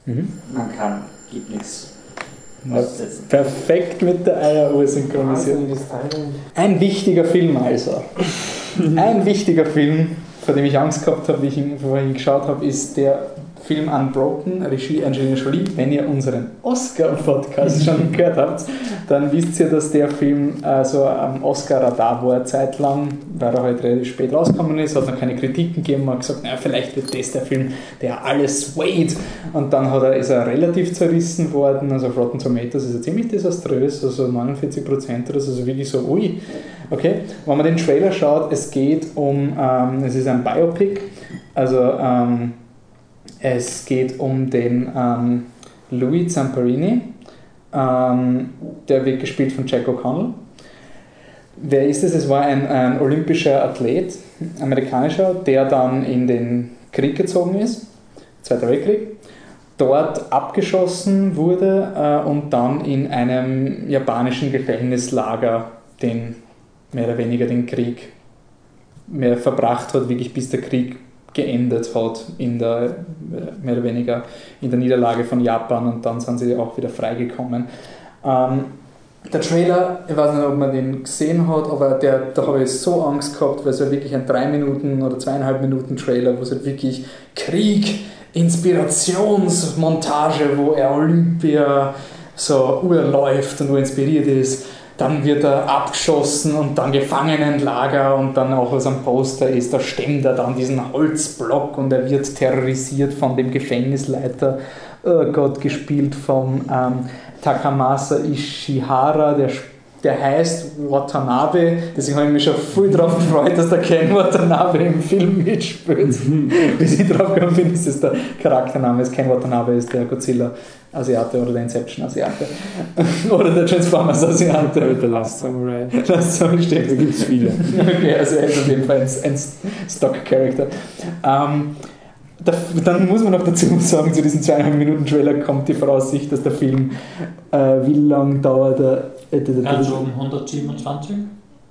Mhm. man kann, gibt nichts. Perfekt mit der Eieruhr synchronisiert. Ein wichtiger Film also. Ein wichtiger Film, vor dem ich Angst gehabt habe, wie ich ihn vorhin geschaut habe, ist der Film Unbroken, Regie Angelina Jolie. Wenn ihr unseren Oscar-Podcast schon gehört habt, dann wisst ihr, dass der Film äh, so am Oscar-Radar war zeitlang, weil er halt relativ spät rausgekommen ist, hat noch keine Kritiken gegeben, hat gesagt, naja, vielleicht wird das der Film, der alles swayed. Und dann hat er, ist er relativ zerrissen worden, also auf Rotten Tomatoes ist er ziemlich desaströs, also 49 Prozent oder so, also wirklich so, ui. Okay, wenn man den Trailer schaut, es geht um, ähm, es ist ein Biopic, also ähm, es geht um den ähm, Louis Zamparini, ähm, der wird gespielt von Jack O'Connell. Wer ist es? Es war ein, ein, olympischer Athlet, amerikanischer, der dann in den Krieg gezogen ist, Zweiter Weltkrieg, dort abgeschossen wurde äh, und dann in einem japanischen Gefängnislager den mehr oder weniger den Krieg mehr verbracht hat, wirklich bis der Krieg geendet hat in der mehr oder weniger in der Niederlage von Japan und dann sind sie auch wieder freigekommen. Ähm, der Trailer, ich weiß nicht, ob man den gesehen hat, aber der, da habe ich so Angst gehabt, weil es ja wirklich ein 3 Minuten oder zweieinhalb Minuten Trailer, wo es halt wirklich Krieg, Inspirationsmontage, wo er Olympia so urläuft und wo inspiriert ist dann wird er abgeschossen und dann Gefangenenlager und dann auch was am Poster ist, da stemmt er dann diesen Holzblock und er wird terrorisiert von dem Gefängnisleiter, oh Gott, gespielt von ähm, Takamasa Ishihara, der der heißt Watanabe, deswegen habe ich mich schon viel darauf gefreut, dass der Ken Watanabe im Film mitspielt. Bis ich drauf gekommen bin, ist es der Charaktername. Ken Watanabe ist der Godzilla Asiate oder der Inception Asiate. oder der Transformers Asiate. Oder der Last Samurai. Last Samurai steht. Da gibt es viele. okay, also er ist auf jeden Fall ein, ein Stock-Character. Ähm, da, dann muss man noch dazu sagen, zu diesem zweieinhalb Minuten Trailer kommt die Voraussicht, dass der Film, äh, wie lang dauert er? Also um 127?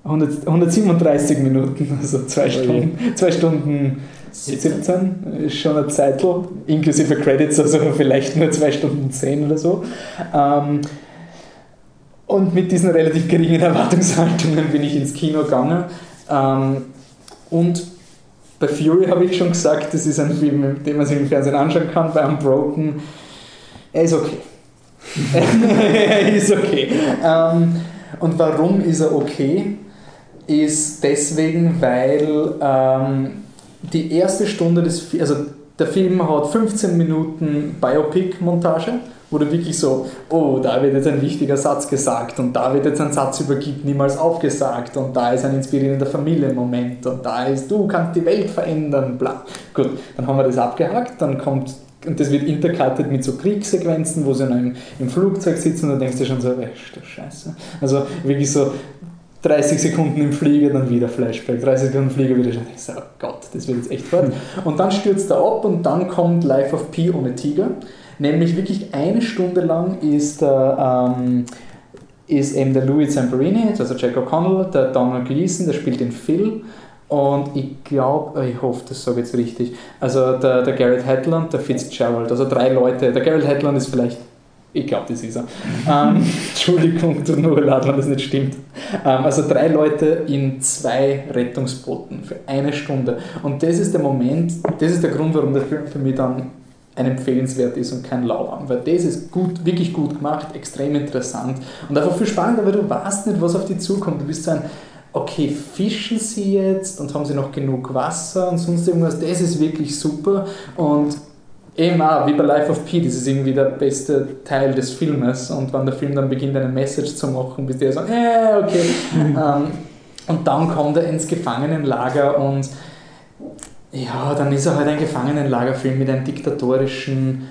100, 137 Minuten, also zwei Stunden, zwei Stunden 17 ist schon eine Zeitl, inklusive Credits, also vielleicht nur 2 Stunden 10 oder so. Ähm, und mit diesen relativ geringen Erwartungshaltungen bin ich ins Kino gegangen. Ähm, und bei Fury habe ich schon gesagt, das ist ein Film, den man sich im Fernsehen anschauen kann. Bei Unbroken, er ist okay. ist okay. Ähm, und warum ist er okay? Ist deswegen, weil ähm, die erste Stunde des also der Film hat 15 Minuten Biopic-Montage, wo du wirklich so, oh, da wird jetzt ein wichtiger Satz gesagt und da wird jetzt ein Satz übergibt, niemals aufgesagt und da ist ein inspirierender Familienmoment und da ist, du kannst die Welt verändern, bla. Gut, dann haben wir das abgehakt, dann kommt und das wird intercutted mit so Kriegssequenzen, wo sie in im Flugzeug sitzen und dann denkst du schon so, ey, Scheiße. Also wirklich so 30 Sekunden im Flieger, dann wieder Flashback, 30 Sekunden im Flieger wieder. Ich so, oh Gott, das wird jetzt echt fort. Und dann stürzt er ab und dann kommt Life of Pi ohne Tiger. Nämlich wirklich eine Stunde lang ist der, ähm, ist eben der Louis Zamperini, also Jack O'Connell, der Donald Gleason, der spielt den Phil. Und ich glaube, ich hoffe, das sage ich jetzt richtig. Also der, der Garrett Hedlund, der Fitzgerald, also drei Leute. Der Garrett Hedlund ist vielleicht ich glaube, das ist er. ähm, Entschuldigung, tut nur leid, wenn das nicht stimmt. Ähm, also drei Leute in zwei Rettungsbooten für eine Stunde. Und das ist der Moment, das ist der Grund, warum der Film für mich dann ein empfehlenswert ist und kein Lauwarm. Weil das ist gut, wirklich gut gemacht, extrem interessant und einfach viel spannender, weil du weißt nicht, was auf dich zukommt. Du bist so ein, okay, fischen sie jetzt und haben sie noch genug Wasser und sonst irgendwas. Das ist wirklich super und Eben auch, wie bei Life of Pi, das ist irgendwie der beste Teil des Filmes und wenn der Film dann beginnt, eine Message zu machen, bis der so, äh, okay. ähm, und dann kommt er ins Gefangenenlager und ja, dann ist er halt ein Gefangenenlagerfilm mit einem diktatorischen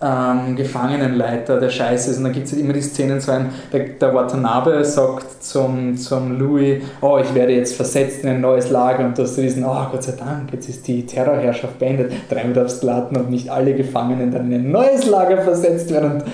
ähm, Gefangenenleiter, der scheiße ist. Und dann gibt es halt immer die Szenen, so ein, der, der Watanabe sagt zum, zum Louis, oh, ich werde jetzt versetzt in ein neues Lager und du hast diesen, oh, Gott sei Dank, jetzt ist die Terrorherrschaft beendet, dreimal aufs Glatten und nicht alle Gefangenen dann in ein neues Lager versetzt werden. Und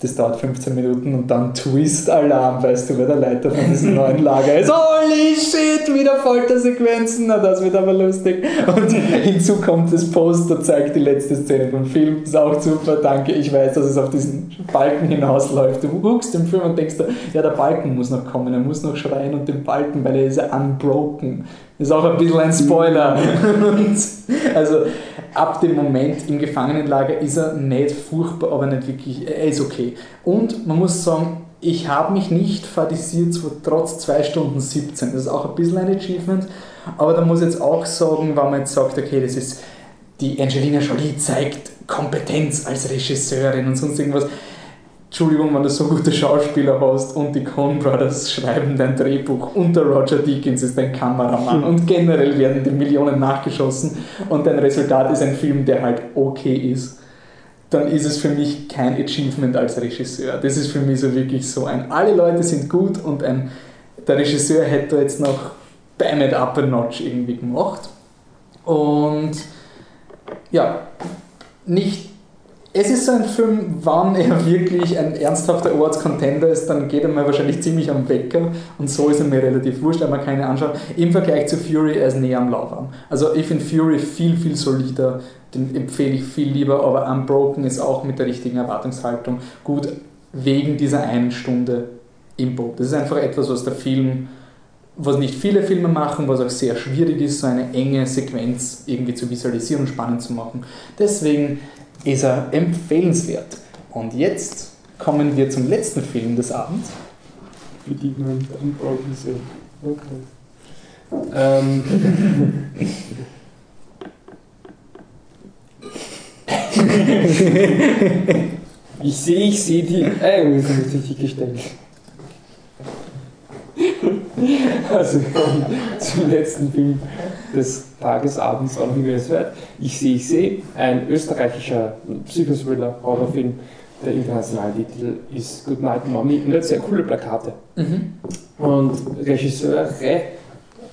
das dauert 15 Minuten und dann Twist-Alarm, weißt du, wer der Leiter von diesem neuen Lager ist. Holy shit, wieder Foltersequenzen, na das wird aber lustig. Und hinzu kommt das Poster, zeigt die letzte Szene vom Film, ist auch super, danke, ich weiß, dass es auf diesen Balken hinausläuft. Du guckst im Film und denkst, ja, der Balken muss noch kommen, er muss noch schreien und den Balken, weil er ist ja unbroken. Ist auch ein bisschen ein Spoiler. also ab dem Moment im Gefangenenlager ist er nicht furchtbar, aber nicht wirklich, er ist okay. Und man muss sagen, ich habe mich nicht fadisiert, trotz 2 Stunden 17. Das ist auch ein bisschen ein Achievement, aber da muss ich jetzt auch sagen, wenn man jetzt sagt, okay, das ist, die Angelina Jolie zeigt Kompetenz als Regisseurin und sonst irgendwas. Entschuldigung, wenn du so gute Schauspieler hast und die Coen Brothers schreiben dein Drehbuch und der Roger Deakins ist dein Kameramann und generell werden die Millionen nachgeschossen und dein Resultat ist ein Film, der halt okay ist, dann ist es für mich kein Achievement als Regisseur. Das ist für mich so wirklich so ein, alle Leute sind gut und ein, der Regisseur hätte jetzt noch Bam it up a notch irgendwie gemacht. Und ja, nicht es ist so ein Film, wann er wirklich ein ernsthafter Awards-Contender ist, dann geht er mir wahrscheinlich ziemlich am Wecker und so ist er mir relativ wurscht, man keine anschaut. Im Vergleich zu Fury, er ist näher am Lauwarm. Also ich finde Fury viel, viel solider, den empfehle ich viel lieber, aber Unbroken ist auch mit der richtigen Erwartungshaltung gut wegen dieser einen Stunde im Boot. Das ist einfach etwas, was der Film was nicht viele Filme machen, was auch sehr schwierig ist, so eine enge Sequenz irgendwie zu visualisieren und spannend zu machen. Deswegen ist er empfehlenswert. Und jetzt kommen wir zum letzten Film des Abends. Man Unbroken sehen. Okay. Ähm. ich sehe, ich sehe die. Äh, ist richtig gestellt. Also zum letzten Film des Tagesabends auch wie es hört. Ich sehe, ich sehe, ein österreichischer Psychothriller, Horrorfilm. Der internationale Titel ist Good Night Mommy und hat sehr coole Plakate. Mhm. Und Regisseure,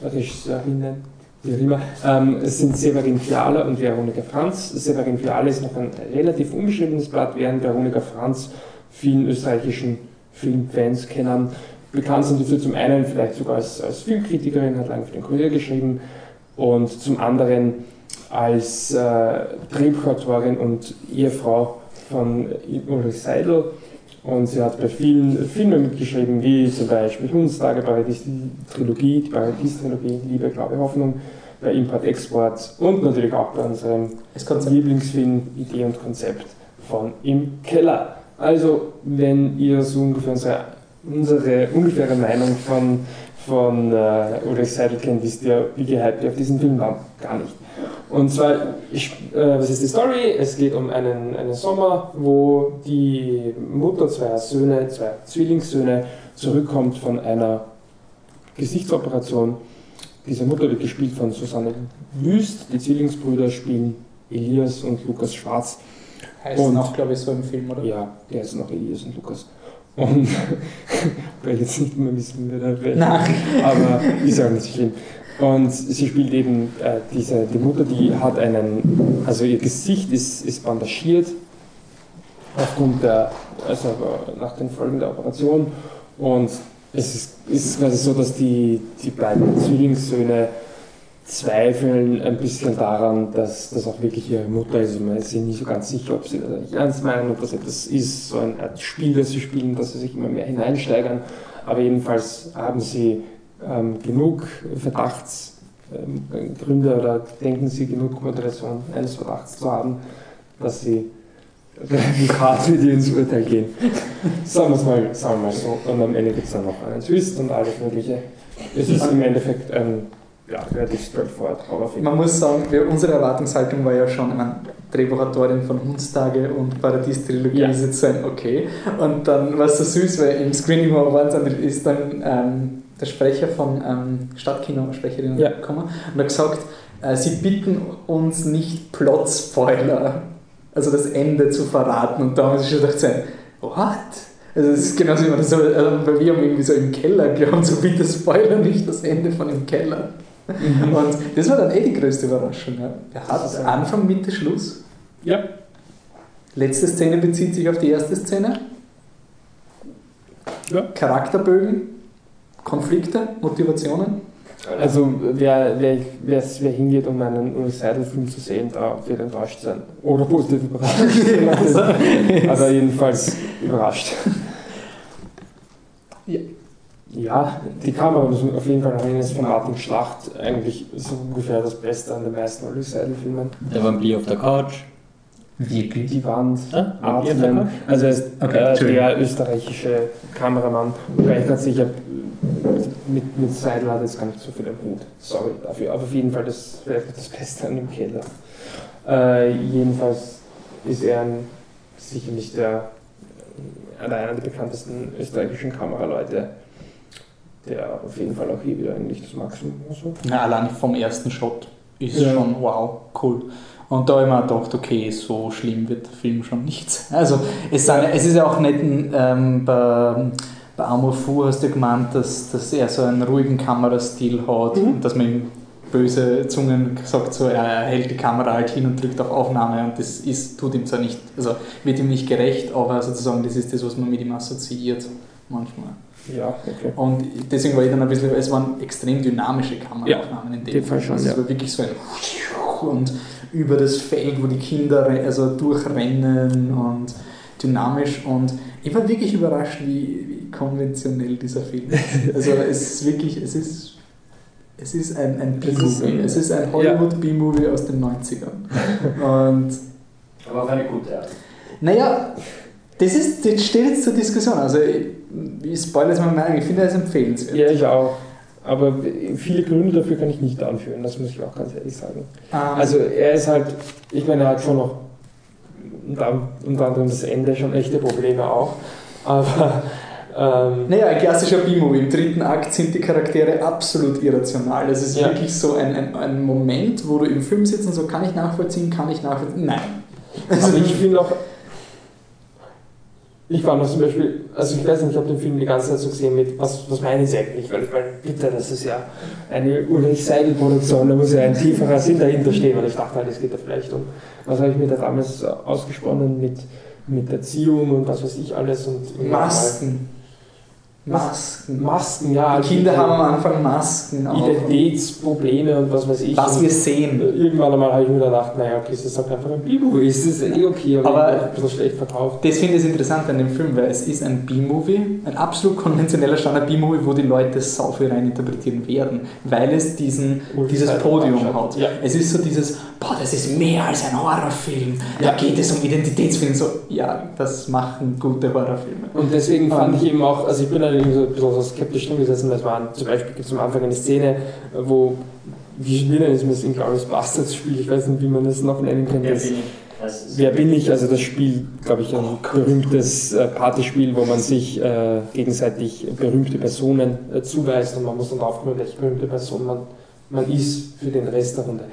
Regisseurinnen, wie auch immer, ähm, es sind Severin Fiala und Veronika Franz. Severin Fiala ist noch ein relativ unbeschriebenes Blatt, während Veronika Franz vielen österreichischen Filmfans kennen Bekannt sind dafür zum einen vielleicht sogar als, als Filmkritikerin, hat lange für den Kurier geschrieben und zum anderen als äh, Drehbuchautorin und Ehefrau von Ulrich Seidel. Und sie hat bei vielen Filmen mitgeschrieben, wie zum Beispiel Hundstage, Paradies, die Trilogie, die Paradies-Trilogie, Liebe, Glaube, Hoffnung, bei Import, Export und natürlich auch bei unserem Lieblingsfilm Idee und Konzept von Im Keller. Also, wenn ihr so ungefähr unsere unsere ungefähre Meinung von, von äh, Ulrich Seidel kennt, wisst ihr, wie gehypt ihr auf diesen Film war. Gar nicht. Und zwar, ich, äh, was ist die Story? Es geht um einen, einen Sommer, wo die Mutter zweier Söhne, zwei Zwillingssöhne, zurückkommt von einer Gesichtsoperation. Diese Mutter wird gespielt von Susanne Wüst, die Zwillingsbrüder spielen Elias und Lukas Schwarz. Heißen auch, glaube ich, so im Film, oder? Ja, die heißen auch Elias und Lukas. Und weil jetzt nicht mehr wissen, wer da. Nein. Aber ist ja nicht schlimm. Und sie spielt eben äh, diese, die Mutter, die hat einen, also ihr Gesicht ist, ist bandagiert aufgrund der, also nach den Folgen der Operation. Und es ist, ist quasi so, dass die, die beiden Zwillingssöhne zweifeln ein bisschen daran, dass das auch wirklich ihre Mutter ist. Man ist sich nicht so ganz sicher, ob sie das eigentlich ernst meinen, ob das etwas ist, so ein Spiel, das sie spielen, dass sie sich immer mehr hineinsteigern. Aber jedenfalls haben sie ähm, genug Verdachtsgründe ähm, oder denken sie genug Motivation eines Verdachts zu haben, dass sie relativ hart mit ihr ins Urteil gehen. sagen wir es mal, sagen wir mal so. Und am Ende gibt es dann noch einen Twist und alles Mögliche. Es ist im Endeffekt ein ja, relativ straightforward Horrorfilm. Man muss sagen, wir, unsere Erwartungshaltung war ja schon, ich meine, Drehbuchautorin von Hundstage und Paradies-Trilogie ja. ist jetzt so ein Okay. Und dann war es so süß, weil im Screening, waren, ist dann ähm, der Sprecher von ähm, Stadtkino-Sprecherin ja. gekommen und hat gesagt, äh, sie bitten uns nicht Plot-Spoiler, also das Ende zu verraten. Und da haben sie schon gedacht, what? Also es ist genauso wie man das so, also weil wir haben irgendwie so im Keller glauben, so bitte Spoiler nicht das Ende von dem Keller. Mhm. Und das war dann eh die größte Überraschung. Ja. Er hat Anfang, Mitte, Schluss. Ja. Letzte Szene bezieht sich auf die erste Szene. Ja. Charakterbögen, Konflikte, Motivationen. Also wer, wer, wer, wer hingeht, um einen Ulrich Seidel-Film zu sehen, da wird enttäuscht sein. Oder positiv überrascht. Aber jedenfalls überrascht. Ja. Ja, die Kamera muss auf jeden Fall rein ist von Martin Schlacht eigentlich so ungefähr das Beste an den meisten Olive Seidel-Filmen. Der Vampir auf der Couch. Wirklich? Die Wand, Ah, Atmen. Also er ist Okay, äh, der österreichische Kameramann. Wobei ich ganz sicher mit, mit Seidel hat jetzt gar nicht so viel am Hut. Sorry dafür. Aber auf jeden Fall das, vielleicht das Beste an dem Keller. Äh, jedenfalls ist er ein, sicherlich der, äh, einer der bekanntesten österreichischen Kameraleute, der auf jeden Fall auch hier wieder eigentlich das Maximum so. Na, allein vom ersten Shot ist Ja. schon wow, cool. Und da habe ich mir gedacht, okay, so schlimm wird der Film schon nichts. Also, es, sind, es ist ja auch nicht ein, ähm, bei, bei Amour Fou hast du gemeint, dass, dass er so einen ruhigen Kamerastil hat Mhm. und dass man ihm böse Zungen sagt, so, er hält die Kamera halt hin und drückt auf Aufnahme und das ist, tut ihm zwar nicht, also wird ihm nicht gerecht, aber sozusagen das ist das, was man mit ihm assoziiert manchmal. Ja, okay. Und deswegen war ich dann ein bisschen, es waren extrem dynamische Kameraaufnahmen in dem Fall schon, Also Es ja. war wirklich so ein und über das Feld, wo die Kinder also durchrennen und dynamisch und ich war wirklich überrascht, wie, wie konventionell dieser Film ist. Also es ist wirklich, es ist es ist ein, ein Es B-Movie. Es ist ein Hollywood B-Movie aus den 90ern. Und Aber auf eine gute Art. naja, das, ist, das steht jetzt zur Diskussion. Also ich, spoilere jetzt mal meine Meinung, ich finde es empfehlenswert. Ja, ich auch. Aber viele Gründe dafür kann ich nicht anführen, das muss ich auch ganz ehrlich sagen. Ähm, Also er ist halt, ich meine, er hat schon noch unter, anderem das Ende schon echte Probleme auch. Aber ähm, Naja, ein klassischer B-Movie. Im dritten Akt sind die Charaktere absolut irrational. Es ist Ja. wirklich so ein, ein, ein Moment, wo du im Film sitzt und so, kann ich nachvollziehen, kann ich nachvollziehen? Nein. aber ich finde auch, ich war noch zum Beispiel, also ich weiß nicht, ich habe den Film die ganze Zeit so gesehen mit, was, was meinen Sie eigentlich? Weil ich meine, bitte, das ist ja eine Ulrich Seidel-Produktion, da muss ja ein tieferer Sinn dahinter stehen. Und ich dachte halt, es geht ja vielleicht um, was habe ich mir da damals ausgesponnen mit, mit Erziehung und was weiß ich alles. Und Masken. Masken. Masken, ja. Die also Kinder haben am Anfang Masken. Identitätsprobleme und was weiß ich. Was wir sehen. Irgendwann einmal habe ich mir gedacht, naja, okay, es ist halt einfach ein ist es eh okay, aber, Aber- ein bisschen schlecht verkauft. Das finde ich interessant an dem Film, weil es ist ein B-Movie, ein absolut konventioneller Standard B-Movie, wo die Leute sau viel reininterpretieren werden, weil es diesen, dieses Podium hat. Ja. Es ist so dieses, boah, das ist mehr als ein Horrorfilm, da Ja. geht es um Identitätsfilme. So, ja, das machen gute Horrorfilme. Und deswegen fand ich eben auch, also ich bin dann irgendwie so ein bisschen so skeptisch drin gesessen, weil es war zum Beispiel gibt es am Anfang eine Szene, wo, wie es mir das Inglourious Bastards Spiel, ich weiß nicht, wie man das noch nennen könnte. Wer Das- bin ich? Das ist Wer bin ich? Also das Spiel, glaube ich, ein berühmtes äh, Partyspiel, wo man sich äh, gegenseitig berühmte Personen äh, zuweist und man muss dann aufkommen, welche berühmte Person man, man ist für den Rest der Runde.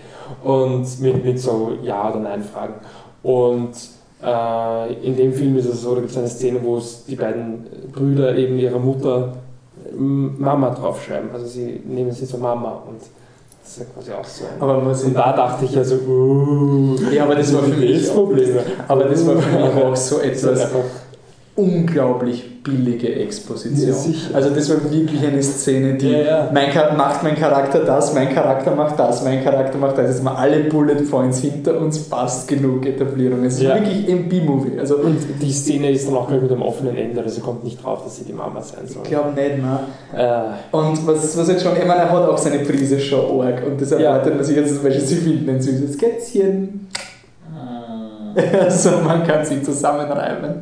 Und mit, mit so Ja- oder Nein-Fragen. Und äh, in dem Film ist es so, da gibt es eine Szene, wo es die beiden Brüder eben ihrer Mutter ähm, Mama draufschreiben. Also sie nehmen sie zur Mama und das ist ja quasi auch so ein Aber, und da dachte ich ja so, uh, ja, aber das war für mich, Probleme. aber das war für mich auch so Das etwas unglaublich billige Exposition. Ja, also das war wirklich eine Szene, die Ja, ja. Mein, macht mein Charakter das, mein Charakter macht das, mein Charakter macht das. Jetzt mal alle Bullet Points hinter uns, passt genug Etablierung. Es ist Ja. wirklich ein B-Movie. Also und die Szene ist dann auch gleich mit einem offenen Ende, also kommt nicht drauf, dass sie die Mama sein soll. ich glaube nicht, ne? Äh, Und was, was jetzt schon, ich meine, er hat auch seine Prise schon arg und das erwartet man sich jetzt zum Beispiel, sie finden ein süßes Kätzchen. Also man kann sie zusammenreimen,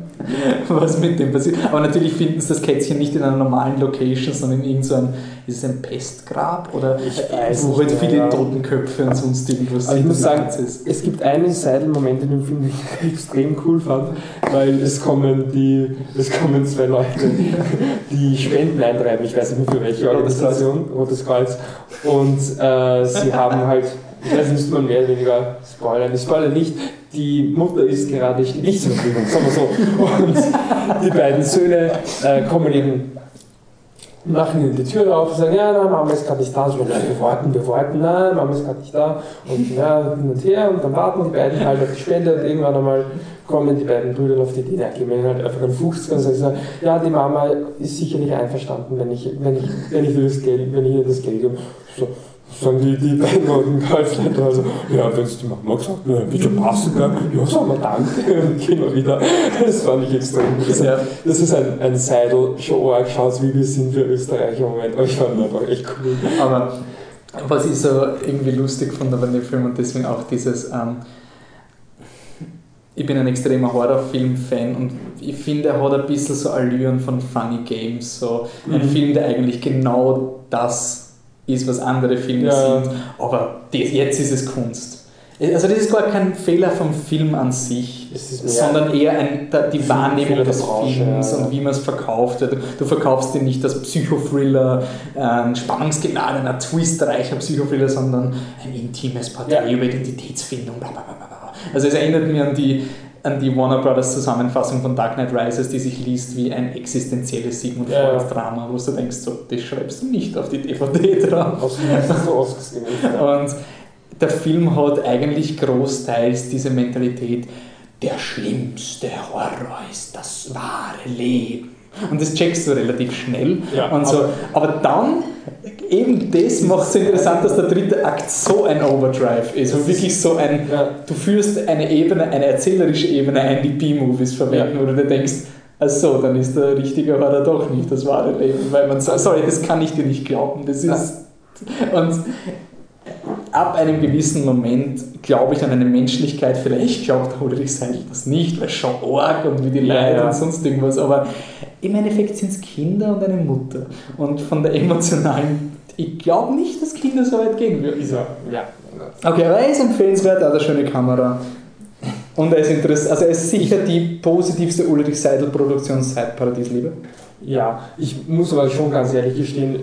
was mit dem passiert. Aber natürlich finden sie das Kätzchen nicht in einer normalen Location, sondern in irgendeinem, ist es ein Pestgrab oder wo halt viele ja. Totenköpfe und sonst irgendwas Aber ich muss sagen, ist. es gibt einen Seidel-Moment in dem Film, den ich extrem cool fand, weil es kommen die, es kommen zwei Leute, die Spenden eintreiben, ich weiß nicht mehr für welche Organisation, Rotes Kreuz, und äh, sie haben halt, nicht, müsste man mehr oder weniger spoilern, ich spoilere nicht, die Mutter ist gerade nicht zur Verfügung, sagen wir so, und die beiden Söhne äh, kommen eben machen ihnen die Tür auf und sagen, ja, nein, Mama ist gerade nicht da. So, wir warten, wir warten, nein, Mama ist gerade nicht da. Und ja, hin und her und dann warten die beiden halt auf die Spende und irgendwann einmal kommen die beiden Brüder auf die Idee, ja, geben ihnen halt einfach einen 50 und sagen, so, ja, die Mama ist sicher nicht einverstanden, wenn ich, wenn ich, wenn ich, das Geld, wenn ich ihr das Geld gebe. So, sagen die, die beiden roten Golfleiter also, ja, wenn es die Mama gesagt hat, schon passen, gell? ja, sagen wir danke und gehen wir wieder. Das fand ich extrem gut. Ja. Das ist ein, ein Seidel, schon arg, schaut, wie wir sind für Österreicher im Moment, aber ich fand ihn einfach echt cool. Aber was ich so irgendwie lustig fand bei dem Film und deswegen auch dieses, ähm, ich bin ein extremer Horrorfilm-Fan und ich finde, er hat ein bisschen so Allüren von Funny Games, so ein Mhm. Film, der eigentlich genau das ist, was andere Filme Ja. sind, aber das, jetzt ist es Kunst. Also das ist gar kein Fehler vom Film an sich, sondern eher ein, die Wahrnehmung des Branche, Films ja. und wie man es verkauft. Du, verkaufst ihn nicht als Psychothriller, ein spannungsgeladener, twistreicher Psychothriller, sondern ein intimes Porträt Ja. über Identitätsfindung. Bla bla. bla. Also es erinnert mich an die, an die Warner Brothers Zusammenfassung von Dark Knight Rises, die sich liest wie ein existenzielles Sigmund Ja. Freud Drama, wo du denkst, so, das schreibst du nicht auf die DVD drauf. Aus so ausgesehen. Und der Film hat eigentlich großteils diese Mentalität, der schlimmste Horror ist das wahre Leben. Und das checkst du relativ schnell. Ja, und so. aber, dann, eben das macht es so interessant, dass der dritte Akt so ein Overdrive ist. Und wirklich so ein, Ja. du führst eine Ebene, eine erzählerische Ebene ein, die B-Movies verwenden, Ja. wo du dir denkst, also dann ist der richtige Horror doch nicht das wahre Leben, weil man sagt, sorry, das kann ich dir nicht glauben, das ist... Und ab einem gewissen Moment glaube ich an eine Menschlichkeit, vielleicht glaubt Ulrich Seidel das nicht, weil schon arg und wie die Ja, Leute ja. und sonst irgendwas, aber im Endeffekt sind es Kinder und eine Mutter. Und von der emotionalen, ich glaube nicht, dass Kinder so weit gehen würden. Er, ja. Okay, aber er ist empfehlenswert, er hat eine schöne Kamera. Und er ist interessant, also er ist sicher die positivste Ulrich Seidel-Produktion seit Paradiesliebe. Ja, ich muss aber schon ganz ehrlich gestehen,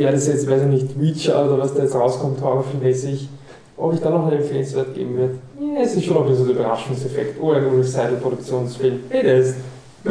wer das jetzt, weiß ich nicht, Witcher oder was da jetzt rauskommt, horrorfilmmäßig, ob ich da noch einen Empfehlenswert geben wird. Ja, es ist schon noch ein bisschen so der Überraschungseffekt. Oh, ein Ulrich Seidel Produktionsfilm. Hey, der ist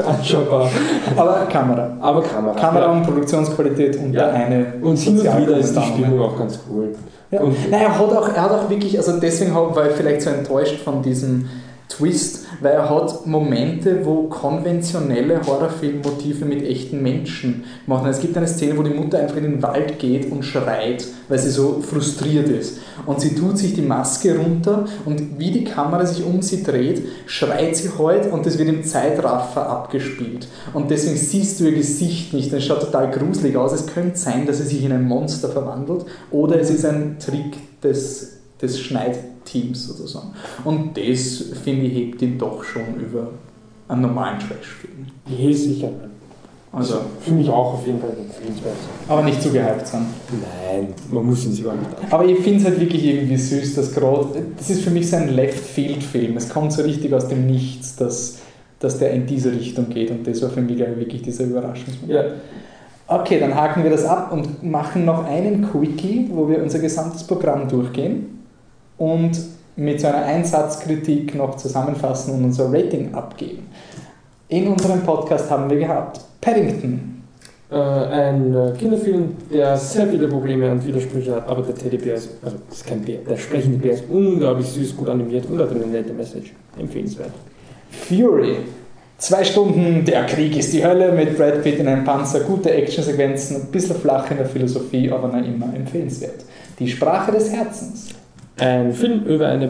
anschaubar. Aber Kamera. Aber Kamera. Kamera ja. und Produktionsqualität und Ja. der eine Und hin und wieder ist die. Stimmung auch ganz cool. Ja. Und er hat, auch, er hat auch wirklich, also deswegen war ich vielleicht so enttäuscht von diesem Twist, weil er hat Momente, wo konventionelle Horrorfilmmotive mit echten Menschen machen. Es gibt eine Szene, wo die Mutter einfach in den Wald geht und schreit, weil sie so frustriert ist. Und sie tut sich die Maske runter und wie die Kamera sich um sie dreht, schreit sie halt und das wird im Zeitraffer abgespielt. Und deswegen siehst du ihr Gesicht nicht. Das schaut total gruselig aus. Es könnte sein, dass sie sich in ein Monster verwandelt oder es ist ein Trick des, des Schneidteams sozusagen. Und das, finde ich, hebt ihn doch schon über einen normalen Trash-Film. nee, sicher. Also, für mich auch auf jeden Fall empfehlenswert. aber nicht zu gehypt sein. Nein, man muss ihn sich nicht anschauen. Aber ich finde es halt wirklich irgendwie süß, dass gerade, das ist für mich so ein Left-Field-Film. Es kommt so richtig aus dem Nichts, dass, dass der in diese Richtung geht. Und das war für mich, glaube ich, wirklich dieser Überraschungsmoment. Ja, Okay, dann haken wir das ab und machen noch einen Quickie, wo wir unser gesamtes Programm durchgehen und mit so einer Einsatzkritik noch zusammenfassen und unser Rating abgeben. In unserem Podcast haben wir gehabt Paddington, Äh, ein äh, Kinderfilm, der sehr viele Probleme und Widersprüche hat, aber der Teddybär ist, also ist kein Bär, der sprechende Bär ist unglaublich süß, gut animiert und hat eine nette Message. Empfehlenswert. Fury. Zwei Stunden, der Krieg ist die Hölle mit Brad Pitt in einem Panzer, gute Actionsequenzen, ein bisschen flach in der Philosophie, aber noch immer empfehlenswert. Die Sprache des Herzens. Ein Film über eine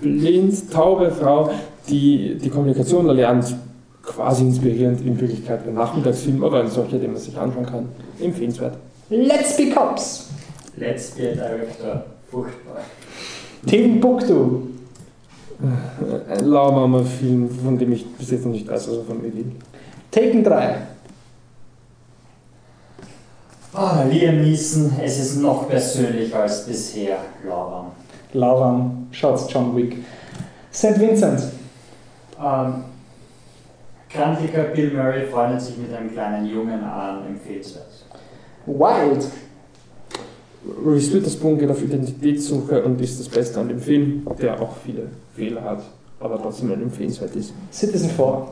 blind taube Frau, die die Kommunikation erlernt, quasi inspirierend in Wirklichkeit ein Nachmittagsfilm, aber ein solcher, den man sich anschauen kann. Empfehlenswert. Let's be Cops. Let's be a Director. Furchtbar. Timbuktu. Ein Lauermama-Film, von dem ich bis jetzt noch nicht weiß, was er von mir will. Taken 3. Ah, Liam Neeson, es ist noch persönlicher als bisher, Laura. Lauram, schaut's John Wick. St. Vincent. Ähm, krantiger Bill Murray freundet sich mit einem kleinen Jungen an, empfehlenswert. Wild. Reese Witherspoon geht auf Identitätssuche und ist das Beste an dem Film, der auch viele Fehler hat, aber trotzdem empfehlenswert ist. Citizen 4.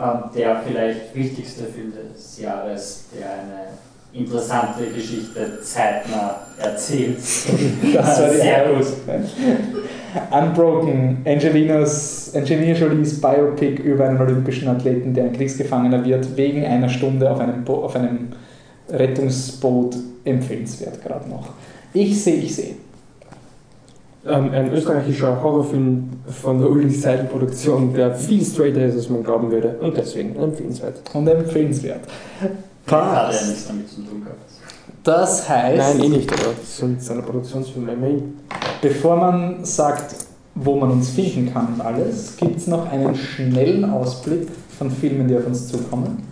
Ähm, der vielleicht wichtigste Film des Jahres, der eine interessante Geschichte zeitnah erzählt. Das war die Sehr gut. Unbroken. Angelinas, Angelina Jolies Biopic über einen olympischen Athleten, der ein Kriegsgefangener wird, wegen einer Stunde auf einem, Bo auf einem Rettungsboot empfehlenswert gerade noch. Ich sehe, ich sehe. Ähm, ein österreichischer Horrorfilm von der Ulrich Seidel Produktion, der viel straighter ist, als man glauben würde. Und deswegen empfehlenswert. Und empfehlenswert. Hat ja Passt. nichts damit zu tun gehabt. Das heißt, Nein, eh nicht, aber das sind seine Produktionsfilme immerhin. bevor man sagt, wo man uns finden kann und alles, gibt es noch einen schnellen Ausblick von Filmen, die auf uns zukommen.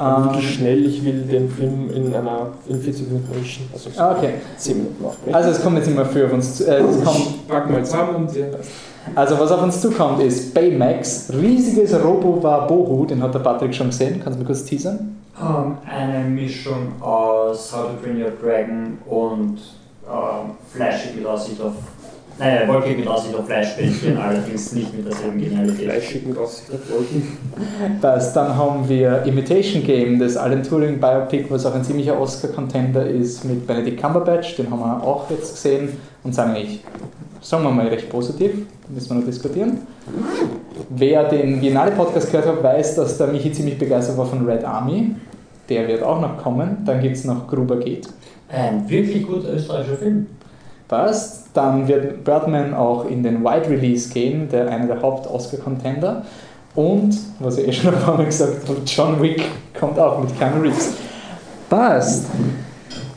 Ähm, schnell, ich will den Film in einer in 40 Minuten mischen. Also ah, okay. 10 Minuten aufbrechen. Also es kommt jetzt immer für auf uns zu. Äh, es kommt, packen wir zusammen und ja. also was auf uns zukommt ist Baymax, riesiges Robo-War-Bohu, den hat der Patrick schon gesehen. Kannst du mir kurz teasern? Ähm, eine Mischung aus How to Train Your Dragon und ähm, Fleischig mit Aussicht auf. Naja, wolkig mit Aussicht auf Fleischbällchen, allerdings nicht mit derselben Genialität. Fleischig mit Aussicht auf Wolken. Das, dann haben wir Imitation Game, das Alan Turing Biopic, was auch ein ziemlicher Oscar-Contender ist, mit Benedict Cumberbatch, den haben wir auch jetzt gesehen und sagen eigentlich, sagen wir mal recht positiv, müssen wir noch diskutieren. Wer den Biennale-Podcast gehört hat, weiß, dass der Michi ziemlich begeistert war von Red Army. Der wird auch noch kommen. Dann gibt es noch Gruber geht. Ein wirklich guter österreichischer Film. Passt. Dann wird Birdman auch in den Wide Release gehen, der einer der Haupt-Oscar-Contender. Und, was ich eh schon ein paar Mal gesagt habe, John Wick kommt auch mit Keanu Reeves. Passt.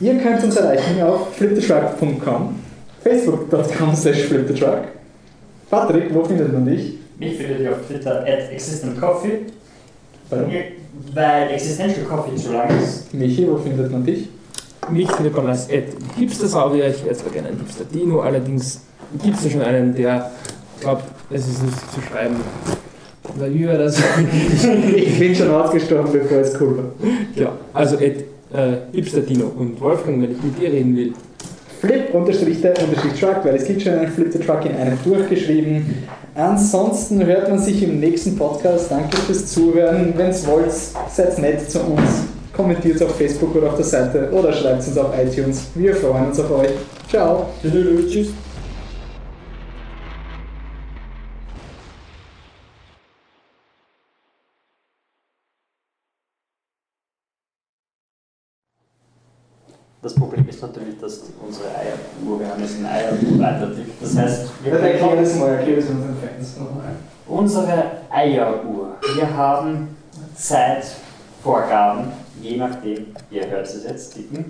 Ihr könnt uns erreichen auf flipthetruck.com, facebook.com slash flipthetruck. Patrick, wo findet man dich? Mich findet ihr auf Twitter at existentcoffee, Warum? Weil Existential Coffee zu lang ist. Michi, wo findet man dich? Mich findet man als Ed Hipster-Saurier. Ich wäre zwar gerne ein Hipster-Dino, allerdings gibt es ja schon einen, der glaubt, es ist nicht zu schreiben. Oder wie war das? Ich bin schon ausgestorben, bevor es cool war. ja, also Ed äh, Hipster-Dino. Und Wolfgang, wenn ich mit dir reden will, Flip unterstrich der unterstrich Truck, weil es gibt schon einen Flip the Truck in einem durchgeschrieben. Ansonsten hört man sich im nächsten Podcast. Danke fürs Zuhören. Wenn es wollt, seid nett zu uns. Kommentiert auf Facebook oder auf der Seite oder schreibt uns auf iTunes. Wir freuen uns auf euch. Ciao. tschüss. Das Problem natürlich, dass unsere Eieruhr, wir haben jetzt eine Eieruhr weitertickt. Das heißt, wir Das können das mal, erkläre das unseren Fans nochmal. unsere Eieruhr. Wir haben Zeitvorgaben, je nachdem, ihr hört es jetzt ticken,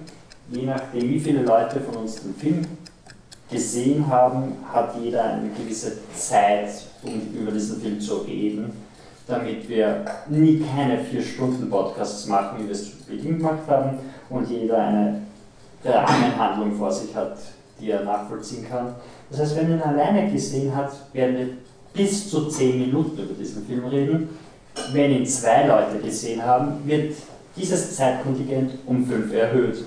je nachdem, wie viele Leute von uns den Film gesehen haben, hat jeder eine gewisse Zeit, um über diesen Film zu reden, damit wir nie keine 4-Stunden-Podcasts machen, wie wir es zu Beginn gemacht haben, und jeder eine Rahmenhandlung vor sich hat, die er nachvollziehen kann. Das heißt, wenn er ihn alleine gesehen hat, werden wir bis zu 10 Minuten über diesen Film reden. Wenn ihn zwei Leute gesehen haben, wird dieses Zeitkontingent um 5 erhöht.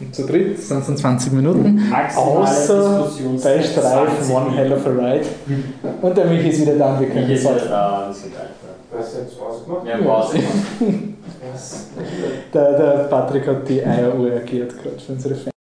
Und zu dritt sind es dann 20 Minuten. Maximale Außer bei Streifen 20 One Hell of a. Ride. Und der Michi ist wieder da, wir können ist es wieder da, das geht weiter. Was ist jetzt ausgemacht? Ja, Pause. Der, der Patrick hat die Eieruhr erklärt gerade für unsere Fans.